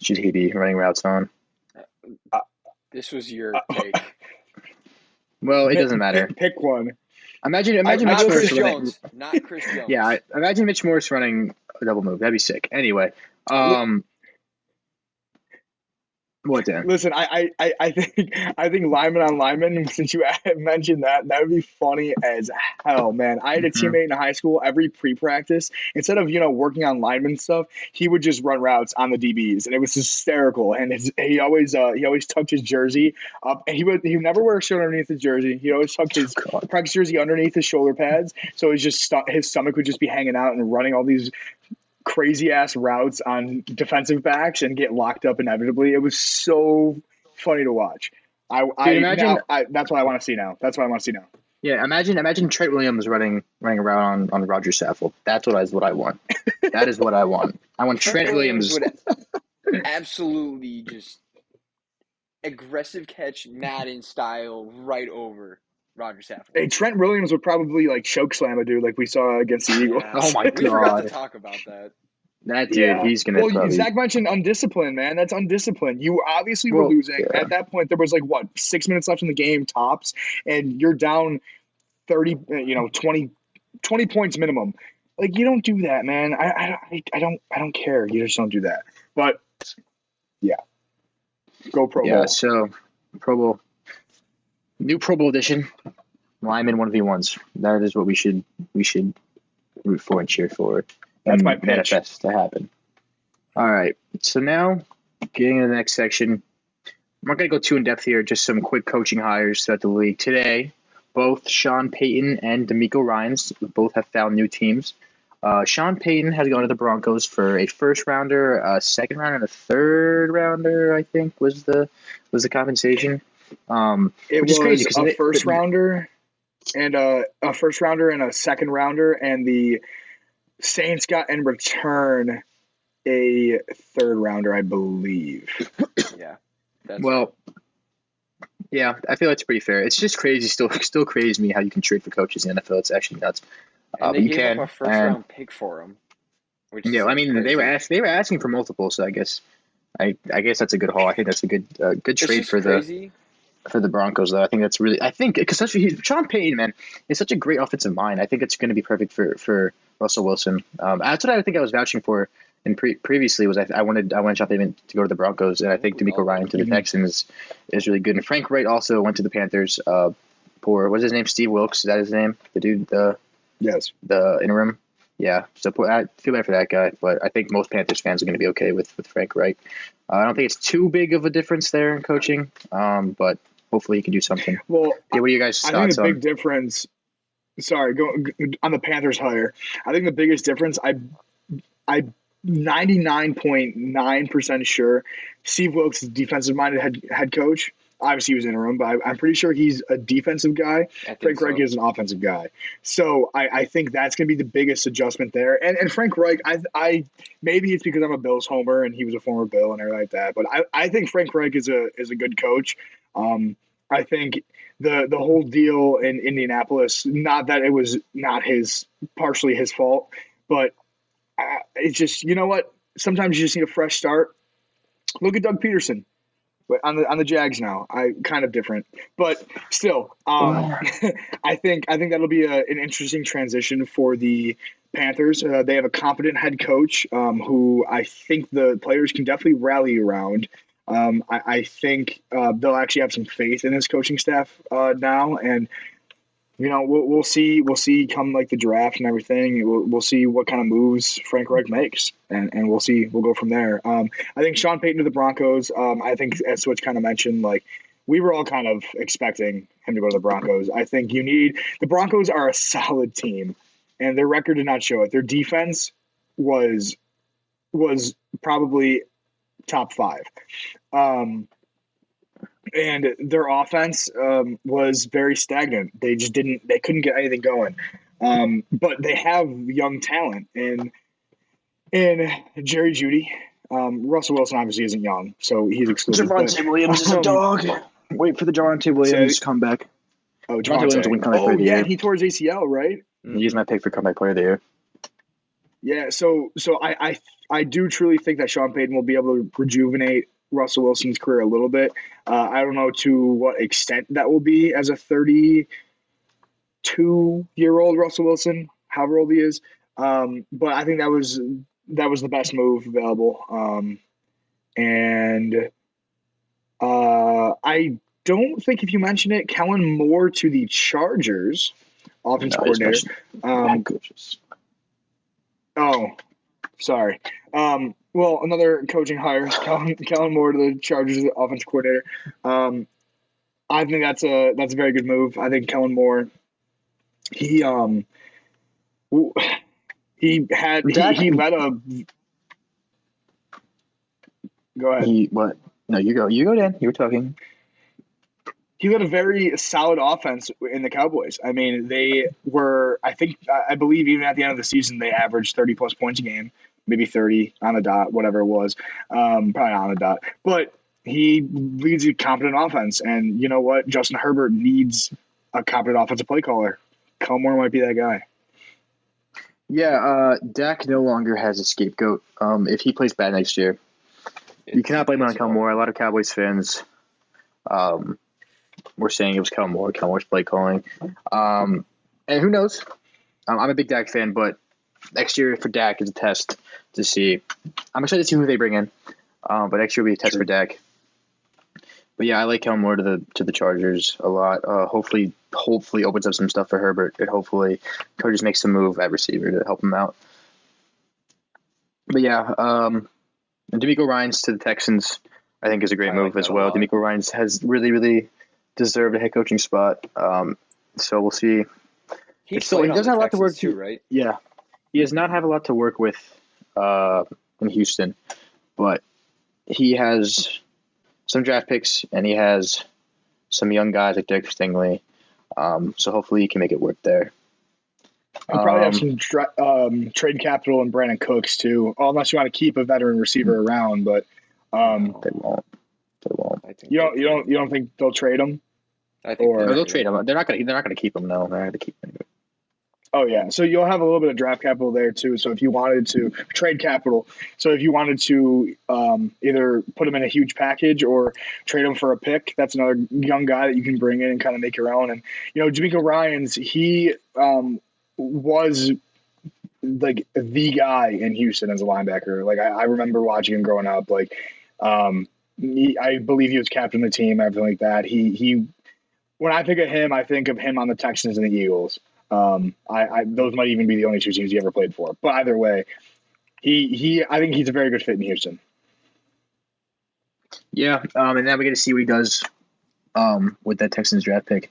should he be running routes on? This was your Uh, take. Well, it Pick- doesn't matter. Pick, pick one. Imagine imagine Not Mitch Chris Morse running. Jones. Not Chris Jones. Yeah, I, imagine Mitch Morse running a double move. That'd be sick. Anyway, um, what Dan? Listen, I, I, I- think I think lineman on lineman. Since you mentioned that, that would be funny as hell, man. I had a Mhm. teammate in high school. Every pre-practice, instead of you know working on lineman stuff, he would just run routes on the DBs, and it was hysterical. And his, he always uh, he always tucked his jersey up, and he would he would never wear a shirt underneath his jersey. He always tucked his Oh, practice jersey underneath his shoulder pads, so it's just stu- his stomach would just be hanging out and running all these crazy ass routes on defensive backs and get locked up inevitably. It was so funny to watch. I, I, imagine- now, I that's what I want to see now. That's what I want to see now. Yeah, imagine imagine Trent Williams running running around on, on Roger Saffold. That's what I is what I want. that is what I want. I want Trent Williams. absolutely just aggressive catch Madden style right over Roger Saffold. Hey, Trent Williams would probably like choke slam a dude like we saw against the Eagles. Yeah. Oh my god! we forgot to God. talk about that. That dude, Yeah. he's gonna Well, probably. Zach mentioned undisciplined, man. That's undisciplined. You obviously were Well, losing. yeah. At that point, there was like what six minutes left in the game tops, and you're down thirty, uh, you know, 20, 20 points minimum. Like you don't do that, man. I, I, I- I don't, I don't care. You just don't do that. But yeah, go pro yeah, bowl. so Pro Bowl, new Pro Bowl edition, lineman one v ones. That is what we should we should root for and cheer for. That's and my pitch. manifest to happen. All right, so now getting to the next section, I'm not going to go too in depth here. Just some quick coaching hires throughout the league today. Both Sean Payton and DeMeco Ryans both have found new teams. Uh, Sean Payton has gone to the Broncos for a first rounder, a second rounder, and a third rounder. I think was the was the compensation. Um, It Which is was crazy 'cause a they- first but- rounder and a, a first rounder and a second rounder, and the Saints got in return a third rounder, I believe. Yeah. That's well, yeah, I feel that's pretty fair. It's just crazy. Still, still crazy to me how you can trade for coaches in the NFL. It's actually nuts. and Uh, they you gave can. up a first and- round pick for him. Which Yeah, I seems mean they were crazy. ask, they were asking for multiple, so I guess I I guess that's a good haul. I think that's a good uh, good It's trade just for the crazy. For the Broncos though. I think that's really I think because such he's Sean Payton man is such a great offensive mind. I think it's going to be perfect for for Russell Wilson. Um, that's what I think I was vouching for. And pre- previously was I, I wanted I wanted Sean Payton to go to the Broncos, and I think DeMeco Ryan to the Mhm. Texans is really good. And Frank Reich also went to the Panthers. Uh, poor what's his name? Steve Wilks is that his name? The dude the Yes. the interim. Yeah, so poor- I feel bad for that guy, but I think most Panthers fans are going to be okay with with Frank Reich. Uh, I don't think it's too big of a difference there in coaching, um, but hopefully he can do something. Well, Yeah, what are you guys' I think the on? big difference. Sorry, go on the Panthers hire. I think the biggest difference. I, I, ninety nine point nine percent sure. Steve Wilks is defensive minded head head coach. Obviously, he was interim, but I, I'm pretty sure he's a defensive guy. Frank so. Reich is an offensive guy. So I, I think that's going to be the biggest adjustment there. And, and Frank Reich, I, I maybe it's because I'm a Bills homer and he was a former Bill and everything like that. But I, I think Frank Reich is a is a good coach. Um, I think the the whole deal in Indianapolis, not that it was not his partially his fault, but uh, it's just you know what. Sometimes you just need a fresh start. Look at Doug Pederson. But on the on the Jags now, I kind of different, but still, um, I think I think that'll be a, an interesting transition for the Panthers. Uh, they have a competent head coach um, who I think the players can definitely rally around. Um, I, I think uh, they'll actually have some faith in his coaching staff uh, now, and you know we'll, we'll see we'll see come like the draft and everything. We'll, we'll see what kind of moves Frank Reich makes, and, and we'll see we'll go from there. Um, I think Sean Payton to the Broncos. Um, I think as Switz kind of mentioned, like we were all kind of expecting him to go to the Broncos. I think you need the Broncos are a solid team, and their record did not show it. Their defense was was probably top five. Um, and their offense um, was very stagnant. They just didn't. They couldn't get anything going. Um, but they have young talent, and and Jerry Jeudy, um, Russell Wilson obviously isn't young, so he's excluded. but- Williams is a dog. Wait for the Javonte Williams comeback. oh, Javonte Williams will win comeback oh player of the yeah, year. he tore his ACL, right? He's my pick for comeback player of the year. Yeah, so so I, I I do truly think that Sean Payton will be able to rejuvenate Russell Wilson's career a little bit. Uh, I don't know to what extent that will be as a 32 year old Russell Wilson, however old he is. Um, but I think that was that was the best move available. Um, and uh, I don't think if you mention it, Kellen Moore to the Chargers, offense No, coordinator. Um. Oh, sorry. Um, well, another coaching hire, Kellen, Kellen Moore to the Chargers offensive coordinator. Um, I think that's a that's a very good move. I think Kellen Moore, he um, he had he, he led a. Go ahead. He what? No, you go. You go, Dan. You were talking. He led a very solid offense in the Cowboys. I mean, they were, I think, I believe even at the end of the season, they averaged 30 plus points a game, maybe 30 on a dot, whatever it was. Um, probably on a dot. But he leads a competent offense. And you know what? Justin Herbert needs a competent offensive play caller. Kelmore might be that guy. Yeah, uh, Dak no longer has a scapegoat. Um, if he plays bad next year, you cannot blame it on A lot of Cowboys fans um, were saying it was Kellen Moore. Kellen Moore's play calling. Um, and who knows? Um, I'm a big Dak fan, but next year for Dak is a test to see. I'm excited to see who they bring in. Um, but next year will be a test for Dak. But yeah, I like Kellen Moore to the to the Chargers a lot. Uh, hopefully, hopefully opens up some stuff for Herbert, and hopefully, coaches makes some move at receiver to help him out. But yeah, um, DeMeco Ryan's to the Texans. I think is a great I move like as well. DeMeco Ryan's has really, really deserved a head coaching spot. Um, so we'll see. He, still- he doesn't have a lot to work too, right? Yeah, he does not have a lot to work with uh, in Houston, but he has some draft picks and he has some young guys like Derek Stingley. Um, so hopefully he can make it work there. You probably have Um, some dra- um, trade capital and Brandin Cooks too, unless you want to keep a veteran receiver around. But um, They won't. They won't. I think you don't you don't you don't think they'll trade him? I think or- Or they- they'll trade him. They're not gonna. They're not gonna keep him. No, they're not gonna keep him. Oh yeah, so you'll have a little bit of draft capital there too. So if you wanted to trade capital, so if you wanted to um, either put him in a huge package or trade him for a pick, that's another young guy that you can bring in and kind of make your own. And you know, DeMeco Ryan's he um, was like the guy in Houston as a linebacker. Like I, I remember watching him growing up. Like um, he, I believe he was captain of the team, everything like that. He he. When I think of him, I think of him on the Texans and the Eagles. Um, I, I those might even be the only two teams he ever played for. But either way, he he I think he's a very good fit in Houston. Yeah, um, and now we get to see what he does um, with that Texans draft pick.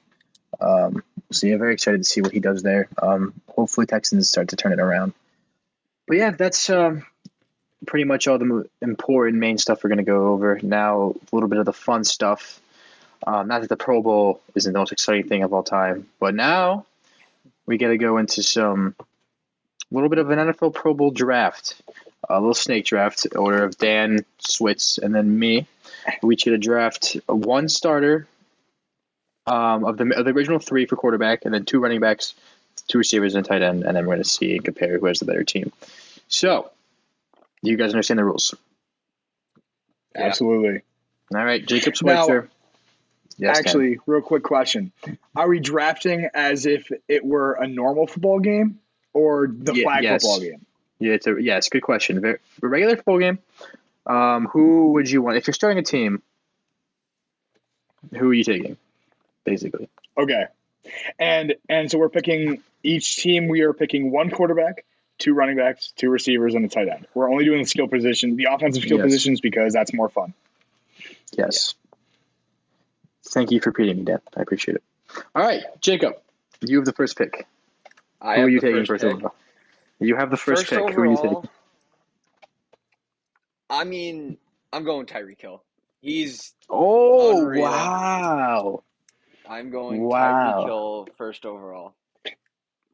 Um, so yeah, very excited to see what he does there. Um, hopefully Texans start to turn it around. But yeah, that's um, pretty much all the important main stuff we're going to go over. Now a little bit of the fun stuff. Um, not that the Pro Bowl isn't the most exciting thing of all time, but now we got to go into some a little bit of an NFL Pro Bowl draft, a little snake draft, order of Dan, Switz, and then me we each get to draft one starter um, of the of the original three for quarterback, and then two running backs, two receivers, and a tight end, and then we're going to see and compare who has the better team. So, you guys understand the rules? Yeah. Absolutely. All right, Jacob Now- Switzer. Yes, Ken. Actually, real quick question: Are we drafting as if it were a normal football game or the Ye- flag yes. football game? yeah, it's a yes, good question. Ver- A regular football game. Um, who would you want if you're starting a team? Who are you taking? Basically, Okay. And and so we're picking each team. We are picking one quarterback, two running backs, two receivers, and a tight end. We're only doing the skill position, the offensive skill Yes. positions, because that's more fun. yes. Thank you for repeating me, Dan. I appreciate it. All right, Jacob, you have the first pick. I Who are you the taking first first pick. overall? You have the first, First pick. Who are you taking? I mean, I'm going Tyreek Hill. He's. Oh Unreal. wow! I'm going Wow. Tyreek Hill first overall.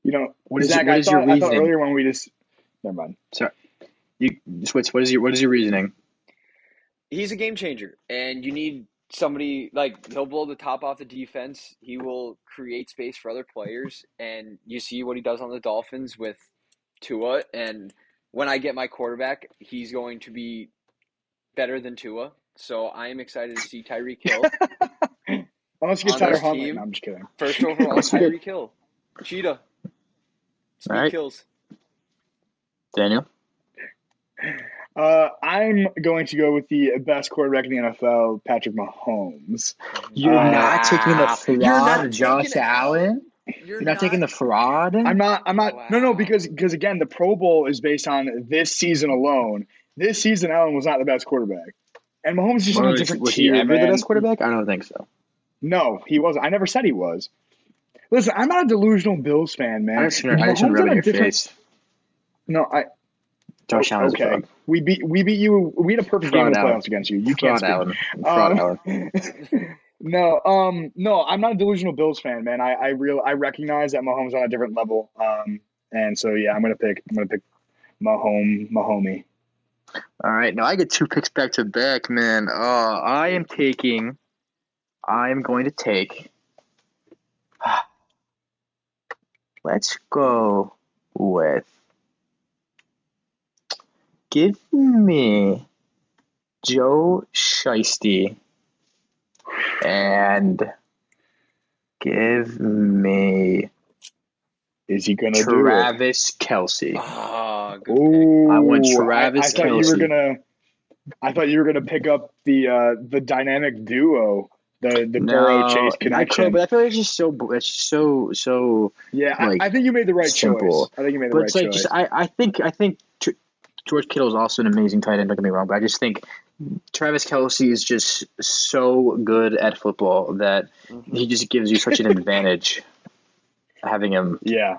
You know, What is Zach, your- what I, is thought, your I thought reasoning? earlier when we just never mind. Sorry. You Switz, what is your what is your reasoning? He's a game changer, and you need somebody like he'll blow the top off the defense. He will create space for other players, and you see what he does on the Dolphins with Tua. And when I get my quarterback, he's going to be better than Tua. So I am excited to see Tyreek Hill Unless you get On Tyler this Huntley. No, I'm just kidding. first overall. Unless Tyreek Hill, Cheetah, speed All right. kills. Daniel. Uh, I'm going to go with the best quarterback in the NFL, Patrick Mahomes. You're Uh, not taking the You're not fraud, Josh taking- Allen. You're, You're not, taking the fraud. I'm not. I'm not. No, no, because because again, the Pro Bowl is based on this season alone. This season, Allen was not the best quarterback, and Mahomes is just on a was, different was he tier. ever the best quarterback? I don't think so. No, he wasn't. I never said he was. Listen, I'm not a delusional Bills fan, man. I just to Mahomes rub on in a your different- face. No, I. Josh Allen's a okay. We beat we beat you. We had a perfect game in the playoffs against you. You can't Fraud speak. Allen. Fraud Um, no, um, no, I'm not a delusional Bills fan, man. I I real I recognize that Mahomes on a different level. Um, and so yeah, I'm gonna pick I'm gonna pick Mahomes Mahomey. All right, now I get two picks back to back, man. Uh, I am taking. I am going to take. Let's go with. Give me Joe Shiesty and give me Is he gonna do Travis Kelce. Ah, it? good pick. Ooh, I want I- Travis I, thought you were gonna. I thought you were gonna pick up the uh, the dynamic duo, the the Burrow Chase I could, but I feel like it's just so it's so so. yeah, like, I, I think you made the right simple. choice. I think you made the But right it's like choice. just I, I think I think George Kittle is also an amazing tight end. Don't get me wrong, but I just think Travis Kelce is just so good at football that Mhm. he just gives you such an advantage having him Yeah.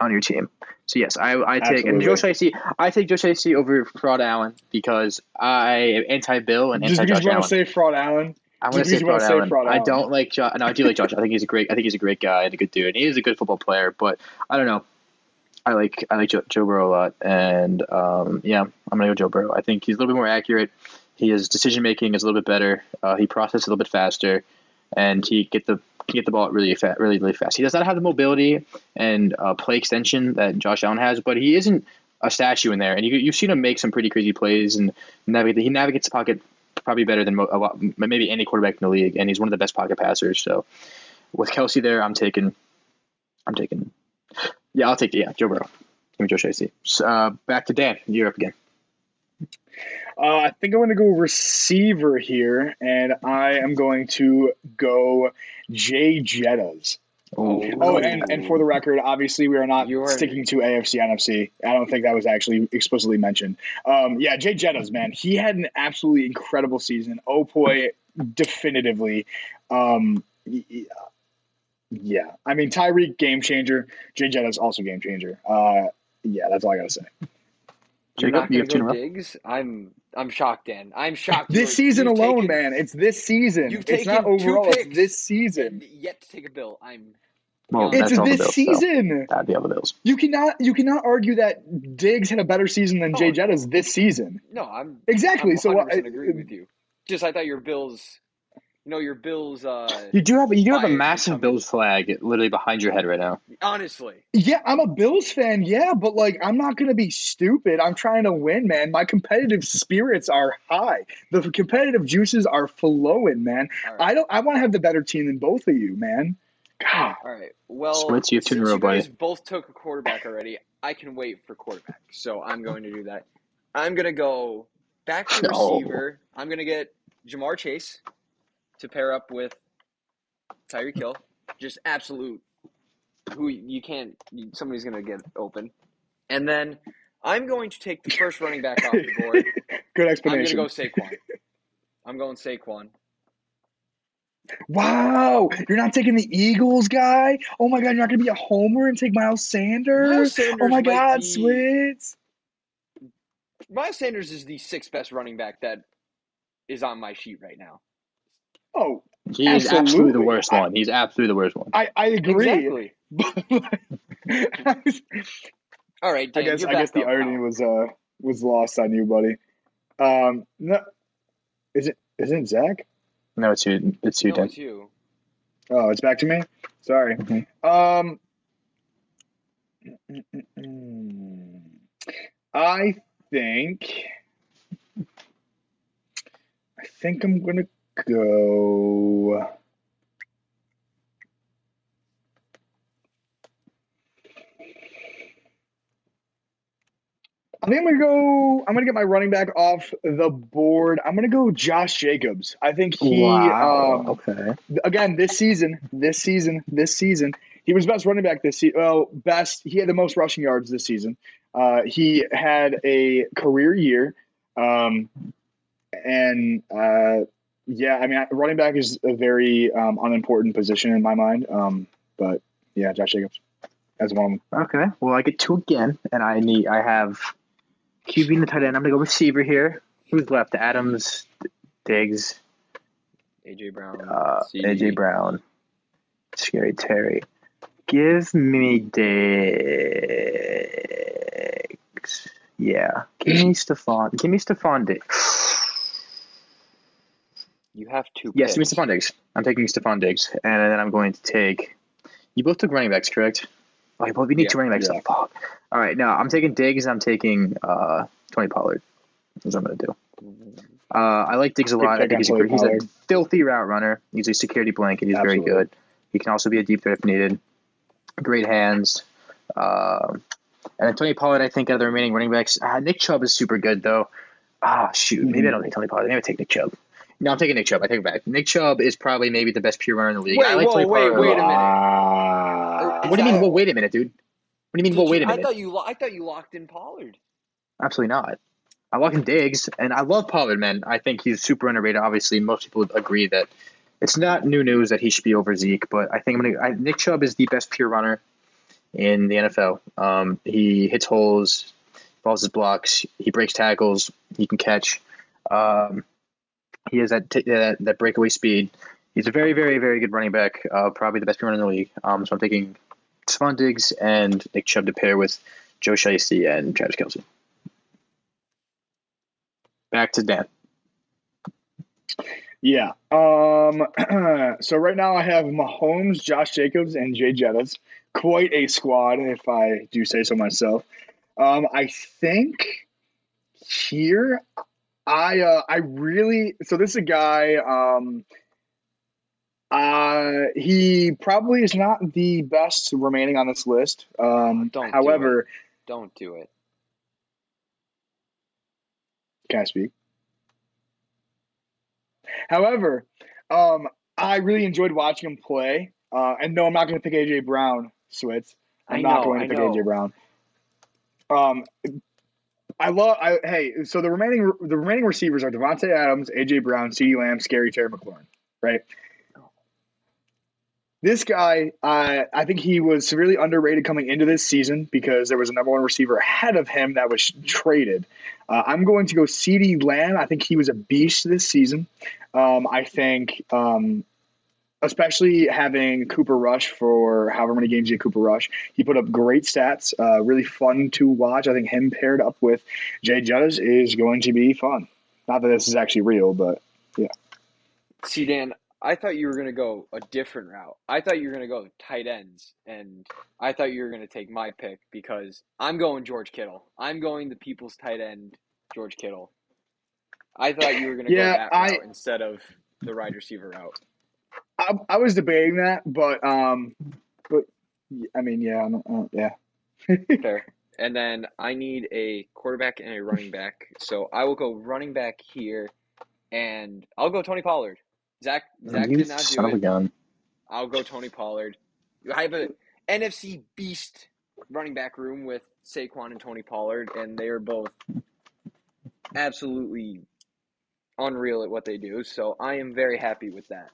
on your team. So yes, I I take and Absolutely. Joe Shiesty. I take Joe Shiesty over Fraud Allen because I am anti Bill and Just anti because you want to say fraud Allen. I want to say because you Fraud say Allen. I don't like Josh. No, I do like Josh. I think he's a great. I think he's a great guy and a good dude, and he is a good football player. But I don't know. I like I like Joe, Joe Burrow a lot, and um, yeah, I'm gonna go Joe Burrow. I think he's a little bit more accurate. His decision making is a little bit better. Uh, he processes a little bit faster, and he get the can get the ball really fast, really really fast. He does not have the mobility and uh, play extension that Josh Allen has, but he isn't a statue in there. And you you've seen him make some pretty crazy plays and navigate. He navigates the pocket probably better than a lot, maybe any quarterback in the league, and he's one of the best pocket passers. So with Kelce there, I'm taking, I'm taking, yeah, I'll take yeah Joe Burrow. Give me Joe. So, uh, back to Dan. You're up again. Uh, I think I'm going to go receiver here, and I am going to go Jay Jettas. Oh, Oh, and, and for the record, obviously we are not You are- sticking to AFC NFC. I don't think that was actually explicitly mentioned. Um, yeah, Jay Jettas, man, he had an absolutely incredible season. Oh boy, definitively. Um, y- y- yeah, I mean Tyreek game changer. Jay Jettas also game changer. Uh, yeah, that's all I gotta say. You're Jacob, not you gonna have two in a row? Diggs? I'm I'm shocked, Dan. I'm shocked. This You're- season you've alone, taken- man, it's this season. You've It's not taken two overall. It's this season. yet to take a bill. I'm. Well, It's It's that's this Bills. so season. That'd be all the Bills. You cannot you cannot argue that Diggs had a better season than Jay Oh. Jettas this season. No, I'm Exactly. I'm so 100% what? agree with you. Just I thought your Bills. You know your Bills. Uh, You do have you do have a massive. Bills flag literally behind your head right now. honestly, Yeah, I'm a Bills fan. Yeah, but like I'm not gonna be stupid. I'm trying to win, man. My competitive spirits are high. The competitive juices are flowing, man. all right. I don't. I want to have the better team than both of you, man. God. All right. Well, Splits, you have two in since row, you guys both took a quarterback already, I can wait for quarterback. So I'm going to do that. I'm going to go back to No. receiver. I'm going to get Ja'Marr Chase to pair up with Tyreek Hill. Just absolute. Who you can't. Somebody's going to get open. And then I'm going to take the first running back off the board. Good explanation. I'm going to go Saquon. I'm going Saquon. Wow, you're not taking the Eagles guy. Oh my God, you're not gonna be a homer and take Miles Sanders. Miles Sanders oh my God, be- Switz. Miles Sanders is the sixth best running back that is on my sheet right now. Oh, He is absolutely the Absolutely. worst I- one. He's absolutely the worst one. I, I agree. Exactly. All right, I guess I guess the up irony now. was uh was lost on you, buddy. Um, no, is it isn't it Zach? No, it's you. It's you, No, Dan. it's you. Oh, it's back to me. Sorry. Mhm. Um, I think I think I'm gonna go. I think I'm gonna go. I'm gonna get my running back off the board. I'm gonna go Josh Jacobs. I think he. wow. Um, okay. again this season, this season, this season, he was best running back this season. Well, best. He had the most rushing yards this season. Uh, he had a career year, um, and uh, yeah, I mean, running back is a very um, unimportant position in my mind. Um, but yeah, Josh Jacobs as one. Okay. Well, I get two again, and I need. I have QB and the tight end. I'm gonna go receiver here. Who's left? Adams, Diggs, AJ Brown. uh, AJ Brown, Scary Terry. Give me Diggs. Yeah. Give me Stefon. Give me Stefon Diggs. You have two. Yes, give me picks. Stefon Diggs. I'm taking Stefon Diggs, and then I'm going to take. You both took running backs, correct? Oh, well, we need Yeah, two running backs. yeah. Fuck. All right, now I'm taking Diggs, and I'm taking uh, Tony Pollard. That's what I'm gonna do. Uh, I like Diggs a lot. I think he's a, he's a filthy route runner. He's a security blanket. He's Absolutely. very good. He can also be a deep threat if needed. Great hands. Um, and then Tony Pollard, I think, out of the remaining running backs, uh, Nick Chubb is super good though. Ah, shoot. Maybe I don't take Tony Pollard. Maybe I take Nick Chubb. No, I'm taking Nick Chubb. I take it back. Nick Chubb is probably maybe the best pure runner in the league. Wait, I like whoa, wait, wait a minute. Wow. What do you mean? Well, wait a minute, dude. What do you mean? Did Well, wait a you- I thought you. lo- I thought you locked in Pollard. Absolutely not. I welcome Diggs, and I love Pollard, man. I think he's super underrated. Obviously, most people agree that it's not new news that he should be over Zeke, but I think I'm gonna. I, Nick Chubb is the best pure runner in the NFL. Um, he hits holes, falls his blocks, he breaks tackles, he can catch. Um, he has that, t- that that breakaway speed. He's a very, very, very good running back. Uh, probably the best runner in the league. Um, so I'm taking Stefon Diggs and Nick Chubb to pair with Joe Shiesty and Travis Kelce. Back to Dan. Yeah. Um. so right now I have Mahomes, Josh Jacobs, and Jay Jettas. Quite a squad, if I do say so myself. Um. I think here, I uh, I really so this is a guy. Um. Uh, he probably is not the best remaining on this list. Um, Don't do however, Don't do it. Can I speak? However, um, I really enjoyed watching him play. Uh, and no, I'm not going to pick AJ Brown, Switz. I'm I not going to I pick know. AJ Brown. Um, I love. I hey, so the remaining the remaining receivers are Davante Adams, AJ Brown, CeeDee Lamb, Scary Terry McLaurin. Right. This guy, uh, I think he was severely underrated coming into this season because there was a number one receiver ahead of him that was traded. Uh, I'm going to go CeeDee Lamb. I think he was a beast this season. Um, I think, um, especially having Cooper Rush for however many games had Cooper Rush, he put up great stats. Uh, really fun to watch. I think him paired up with Jay Jettas is going to be fun. Not that this is actually real, but yeah. See, Dan, I thought you were going to go a different route. I thought you were going to go tight ends, and I thought you were going to take my pick because I'm going George Kittle. I'm going the people's tight end, George Kittle. I thought you were going to Yeah, go that I- route instead of the wide receiver route. I, I was debating that. But um, but I mean, yeah, I don't- uh, yeah. Fair. And then I need a quarterback and a running back. So I will go running back here, and I'll go Tony Pollard. Zach Zach you did not do it. gun. I'll go Tony Pollard. I have a NFC beast running back room with Saquon and Tony Pollard, and they are both absolutely unreal at what they do. So I am very happy with that.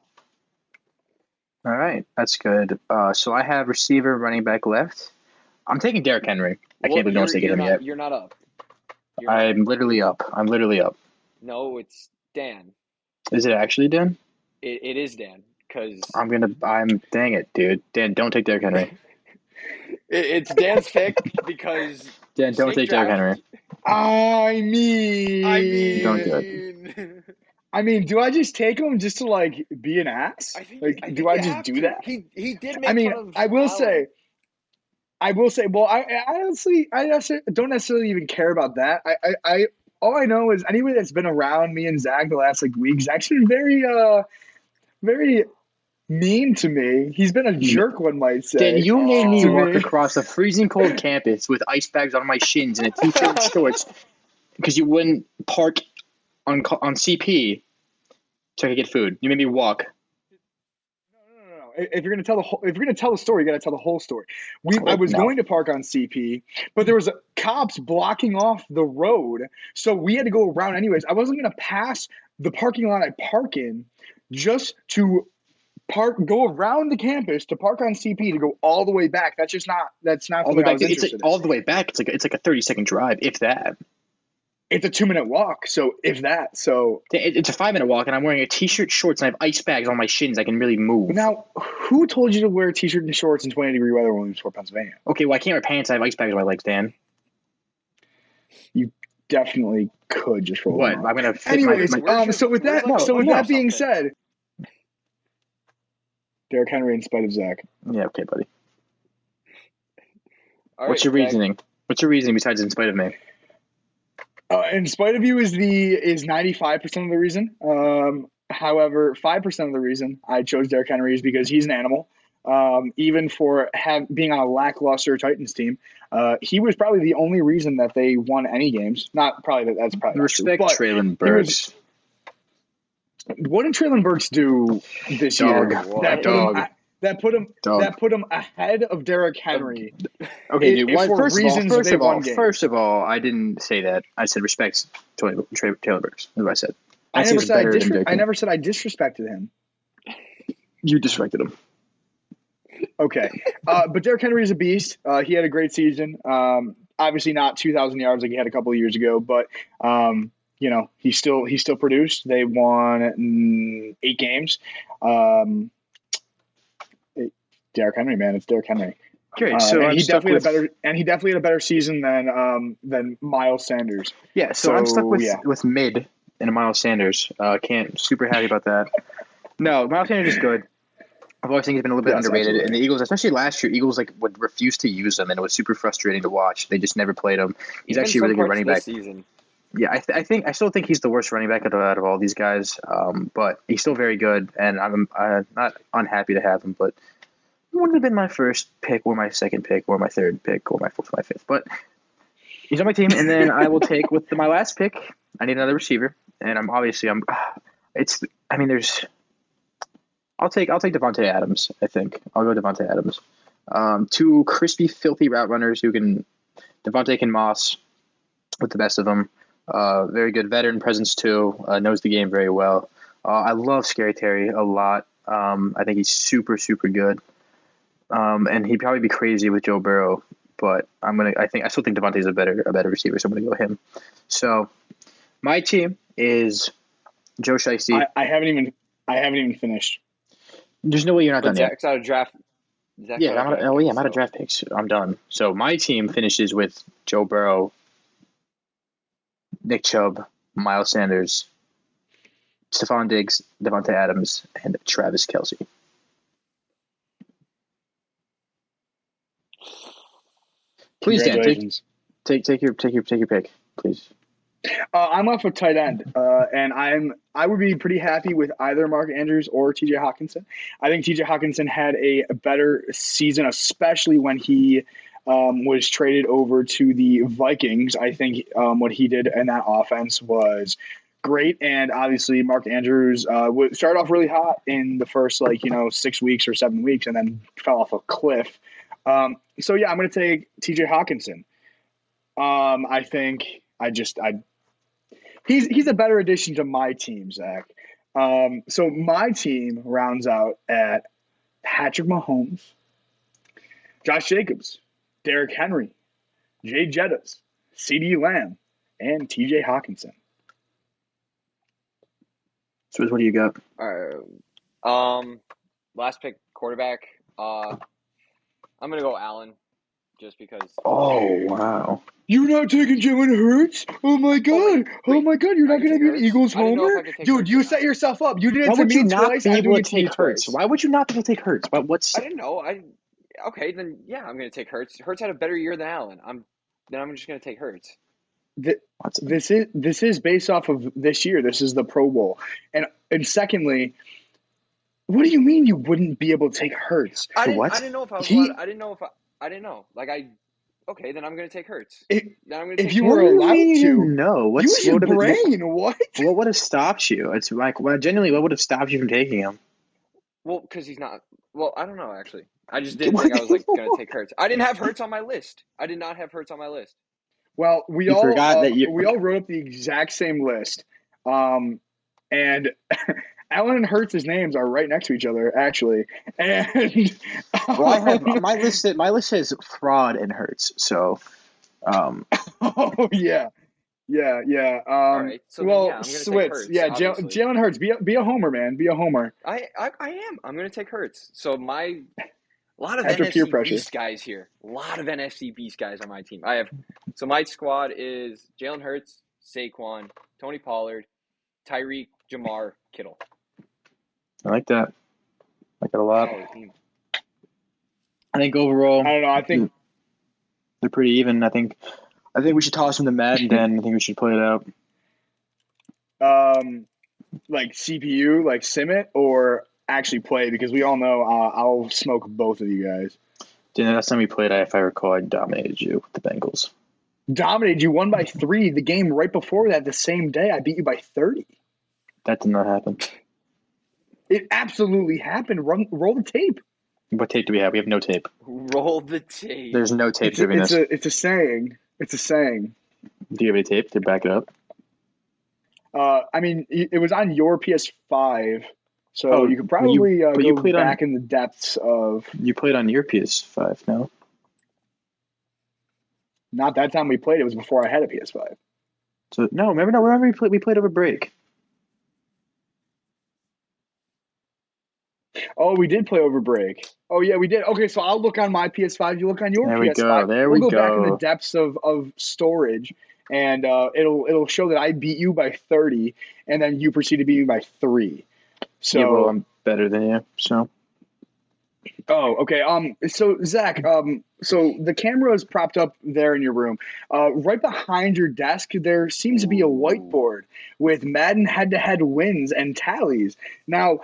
All right, that's good. Uh, so I have receiver, running back left. I'm taking Derrick Henry. I Well, can't believe no one's you're- taking him not, yet. You're not up. You're I'm literally up. I'm literally up. no, it's Dan. Is it actually Dan? It, it is Dan because I'm gonna. I'm. Dang it, dude. Dan, don't take Derrick Henry. it, it's Dan's pick because Dan, don't Snake take Derrick. Henry. I mean, I mean, Don't do it. I mean, do I just take him just to like be an ass? I think, like, I do I just do to. that? He he did make I mean, I will Allen. say, I will say, well, I, I honestly, I don't necessarily even care about that. I, I, I, all I know is anybody that's been around me and Zach the last like week, Zach's been very, uh, very mean to me. He's been a jerk, one might say. Dan, you made me To walk across a freezing cold campus with ice bags on my shins and a t-shirt and shorts because you wouldn't park on on CP so I could get food. You made me walk. No, no, no. No. If you're gonna tell the whole, if you're gonna tell the story, you gotta tell the whole story. We, I was no. going to park on CP, but there was a, cops blocking off the road, so we had to go around anyways. I wasn't gonna pass the parking lot I park in just to park, go around the campus to park on CP to go all the way back. That's just not. That's not All the way back. It's like all the way back. It's like it's like a thirty second drive, if that. It's a two minute walk, so if that, so It's a five minute walk, and I'm wearing a t-shirt, shorts, and I have ice bags on my shins. I can really move. now who told you to wear a t-shirt and shorts in 20 degree weather when we toured Pennsylvania? Okay, well I can't wear pants. I have ice bags on my legs, Dan. You definitely could just roll. What? them I'm gonna fit Anyways, my, my um, so with that, like so with that being something? said, Derrick Henry in spite of Zach. Yeah, okay, buddy. All What's right, your Greg. reasoning? What's your reasoning besides in spite of me? Uh, in spite of you is the is ninety five percent of the reason. Um, however, five percent of the reason I chose Derrick Henry is because he's an animal. Um, even for have being on a lackluster Titans team, uh, he was probably the only reason that they won any games. Not probably that that's probably not true, Respect Treylon Burks. was- what did Treylon Burks do this Dog. year? That put him- Dog. That put him Dog. that put him ahead of Derrick Henry. Okay, dude. One, first of all, reasons first of all, first of all, I didn't say that. I said respect Tony, Tra- Taylor Burks. That's what I said. I, say never said I, disre- I never said I disrespected him. You disrespected him. Okay, uh, but Derrick Henry is a beast. Uh, he had a great season. Um, obviously not 2,000 yards like he had a couple of years ago, but um, you know he still he still produced. They won mm, eight games. Um, Derrick Henry, man, it's Derrick Henry. Great. Uh, so and I'm he definitely with had a better and he definitely had a better season than um, than Miles Sanders. yeah. So, I'm stuck with yeah. with mid and Miles Sanders. Uh, can't super happy about that. No, Miles Sanders is good. I've always think he's been a little bit Yes, underrated, absolutely. and the Eagles, especially last year, Eagles like would refuse to use him, and it was super frustrating to watch. They just never played him. He's Even actually a really good running back. Season. Yeah, I, th- I think I still think he's the worst running back out of, out of all these guys. Um, but he's still very good, and I'm uh, not unhappy to have him. But he wouldn't have been my first pick, or my second pick, or my third pick, or my fourth, or my fifth. But he's on my team, and then I will take with my last pick. I need another receiver, and I'm obviously I'm. It's I mean there's. I'll take I'll take Davante Adams. I think I'll go Davante Adams. Um, two crispy, filthy route runners who can. Davante can moss with the best of them. Uh, very good veteran presence too. Uh, knows the game very well. Uh, I love Scary Terry a lot. Um, I think he's super super good. Um, and he'd probably be crazy with Joe Burrow, but I'm gonna. I think I still think Davante's a better a better receiver, so I'm gonna go him. So my team is Joe Shiesty. I, I haven't even I haven't even finished. There's no way you're not But done yet. Zach's out of draft. Zach's Yeah, out of I'm out of, draft oh yeah, I'm out of draft picks. I'm done. So my team finishes with Joe Burrow, Nick Chubb, Miles Sanders, Stefon Diggs, Davante Adams, and Travis Kelce. Please, Dan, take, take take your take your take your pick, please. Uh, I'm off of tight end, uh, and I'm I would be pretty happy with either Mark Andrews or T.J. Hockenson. I think T.J. Hockenson had a better season, especially when he um, was traded over to the Vikings. I think um, what he did in that offense was great, and obviously Mark Andrews uh, would start off really hot in the first like you know six weeks or seven weeks, and then fell off a cliff. Um, so yeah, I'm going to take T.J. Hockenson. Um, I think I just I he's he's a better addition to my team, Zach. Um, so my team rounds out at Patrick Mahomes, Josh Jacobs, Derrick Henry, Jay Jettas, CeeDee Lamb, and T.J. Hockenson. So what do you got? All right. Um, last pick quarterback. Uh, I'm gonna go Allen, just because. Oh wow! You're not taking Jalen Hurts? Oh my god! Oh wait. my god! You're not going to be an Eagles I didn't know if I homer, dude. Hurts You set not. yourself up. You did it Why to would me you not twice. be I'm able doing to it you take Hurts? twice. Why would you not be able to take Hurts? What, what's I didn't know. I okay then. Yeah, I'm gonna take Hurts. Hurts had a better year than Allen. I'm then I'm just gonna take Hurts. Th- what's this is this is based off of this year. This is the Pro Bowl, and and secondly, what do you mean you wouldn't be able to take Hurts? I didn't. what? I didn't know if I was. He- allowed, I didn't know if I. I didn't know. Like I. Okay, then I'm gonna take Hurts. If, Then I'm gonna if take you were What allowed to, didn't know what's use your what would have- brain. What? What would have stopped you? It's like, well, genuinely, what would have stopped you from taking him? Well, because he's not. Well, I don't know actually. I just didn't think I was like gonna take Hurts. I didn't have Hurts on my list. I did not have Hurts on my list. Well, we You all forgot uh, that you- we all wrote up the exact same list, um, and Allen and Hurts' names are right next to each other, actually. And Well, I have my list. My list says fraud and Hurts. So, um, oh yeah, yeah, yeah. Um, All right. So well, yeah, I'm gonna take Switz, yeah, Jalen obviously. Jalen Hurts, be a, be a homer, man, be a homer. I, I I am. I'm gonna take Hurts. So my a lot of After NFC peer pressure. Beast guys here. A lot of NFC Beast guys on my team. I have so my squad is Jalen Hurts, Saquon, Tony Pollard, Tyreek, Ja'Marr, Kittle. I like that. I like that a lot. I think overall I don't know. I think they're pretty even. I think. I think we should toss them to and then I think we should play it out. um, like CPU, like Simit, or actually play because we all know uh, I'll smoke both of you guys. The last time we played, I, if I recall, I dominated you with the Bengals. Dominated you, won by three. The game right before that, the same day, I beat you by thirty. That did not happen. It absolutely happened. Run, roll the tape. What tape do we have? We have no tape. Roll the tape. There's no tape It's a, it's this. a it's a saying. It's a saying. Do you have any tape to back it up? Uh, I mean, it it was on your PS5, so Oh, you could but you- probably uh, but you go played on- back in the depths of. You played on your PS5, no? Not that time we played. It was before I had a PS5. So no, remember no, remember we played we played over break. Oh, we did play over break. Oh yeah, we did. Okay, so I'll look on my PS5. You look on your There we PS5. go, there we'll we go, back in the depths of, of storage, and uh, it'll it'll show that I beat you by thirty, and then you proceed to beat me by three. So yeah, well, I'm better than you. So Oh, okay. Um, so Zach, um, so the camera is propped up there in your room. Uh, right behind your desk, there seems to be a whiteboard with Madden head-to-head wins and tallies. Now,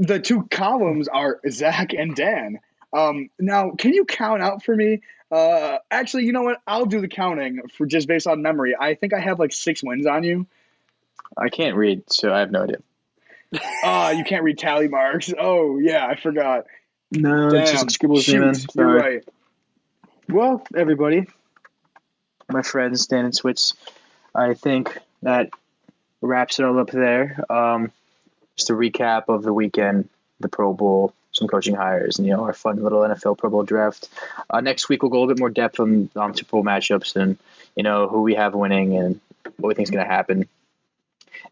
the two columns are Zach and Dan. Um, now, can you count out for me? Uh, actually, you know what? I'll do the counting for just based on memory. I think I have like six wins on you. I can't read, so I have no idea. Ah, you can't read tally marks. Oh yeah, I forgot. No, Damn. it's just scribbles, Shoot, man. you're right. Well, everybody, my friends, Dan and Switz, I think that wraps it all up there. Um, just a recap of the weekend, the Pro Bowl, some coaching hires, and you know our fun little NFL Pro Bowl draft. Uh, next week we'll go a little bit more depth on um, Super Bowl matchups and you know who we have winning and what we think is going to happen,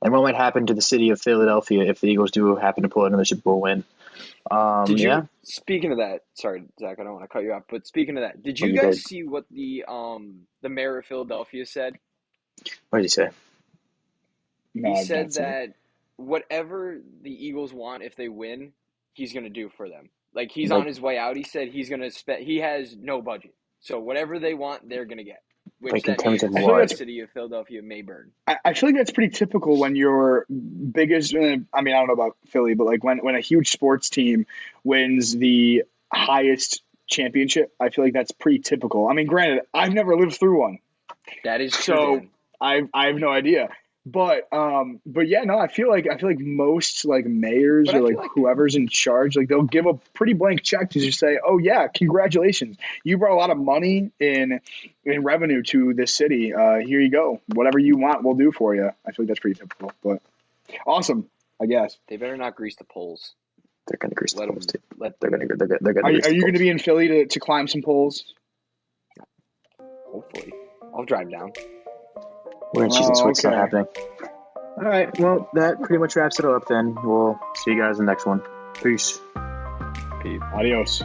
and what might happen to the city of Philadelphia if the Eagles do happen to pull another Super Bowl win. Um, Did you? yeah, Speaking of that, sorry, Zach, I don't want to cut you off, but speaking of that, did you you guys did. see what the um the mayor of Philadelphia said? what did he say? He said that whatever the Eagles want, if they win, he's gonna do for them. Like he's Like- on his way out. He said he's gonna spend. He has no budget, so whatever they want, they're gonna get. Which Like, in terms means of the what? city of Philadelphia may burn. I, I feel like that's pretty typical when your biggest. uh, I mean, I don't know about Philly, but like when when a huge sports team wins the highest championship, I feel like that's pretty typical. I mean, granted, I've never lived through one. That is true. So- Dan. I I have no idea. But um but yeah no I feel like I feel like most like mayors But or like, like- whoever's in charge like they'll give a pretty blank check to just say oh yeah congratulations you brought a lot of money in in revenue to this city uh here you go whatever you want we'll do for you I feel like that's pretty typical but awesome I guess They better not grease the poles. They're going to grease the Let 'em- poles too. Let They're going to. They're going. They're gonna are you, are you going to be in Philly to, to climb some poles hopefully. I'll drive down. We're in season, Oh, so it's not happening. All right. Well, that pretty much wraps it up. Then we'll see you guys in the next one. Peace. Peace. adios.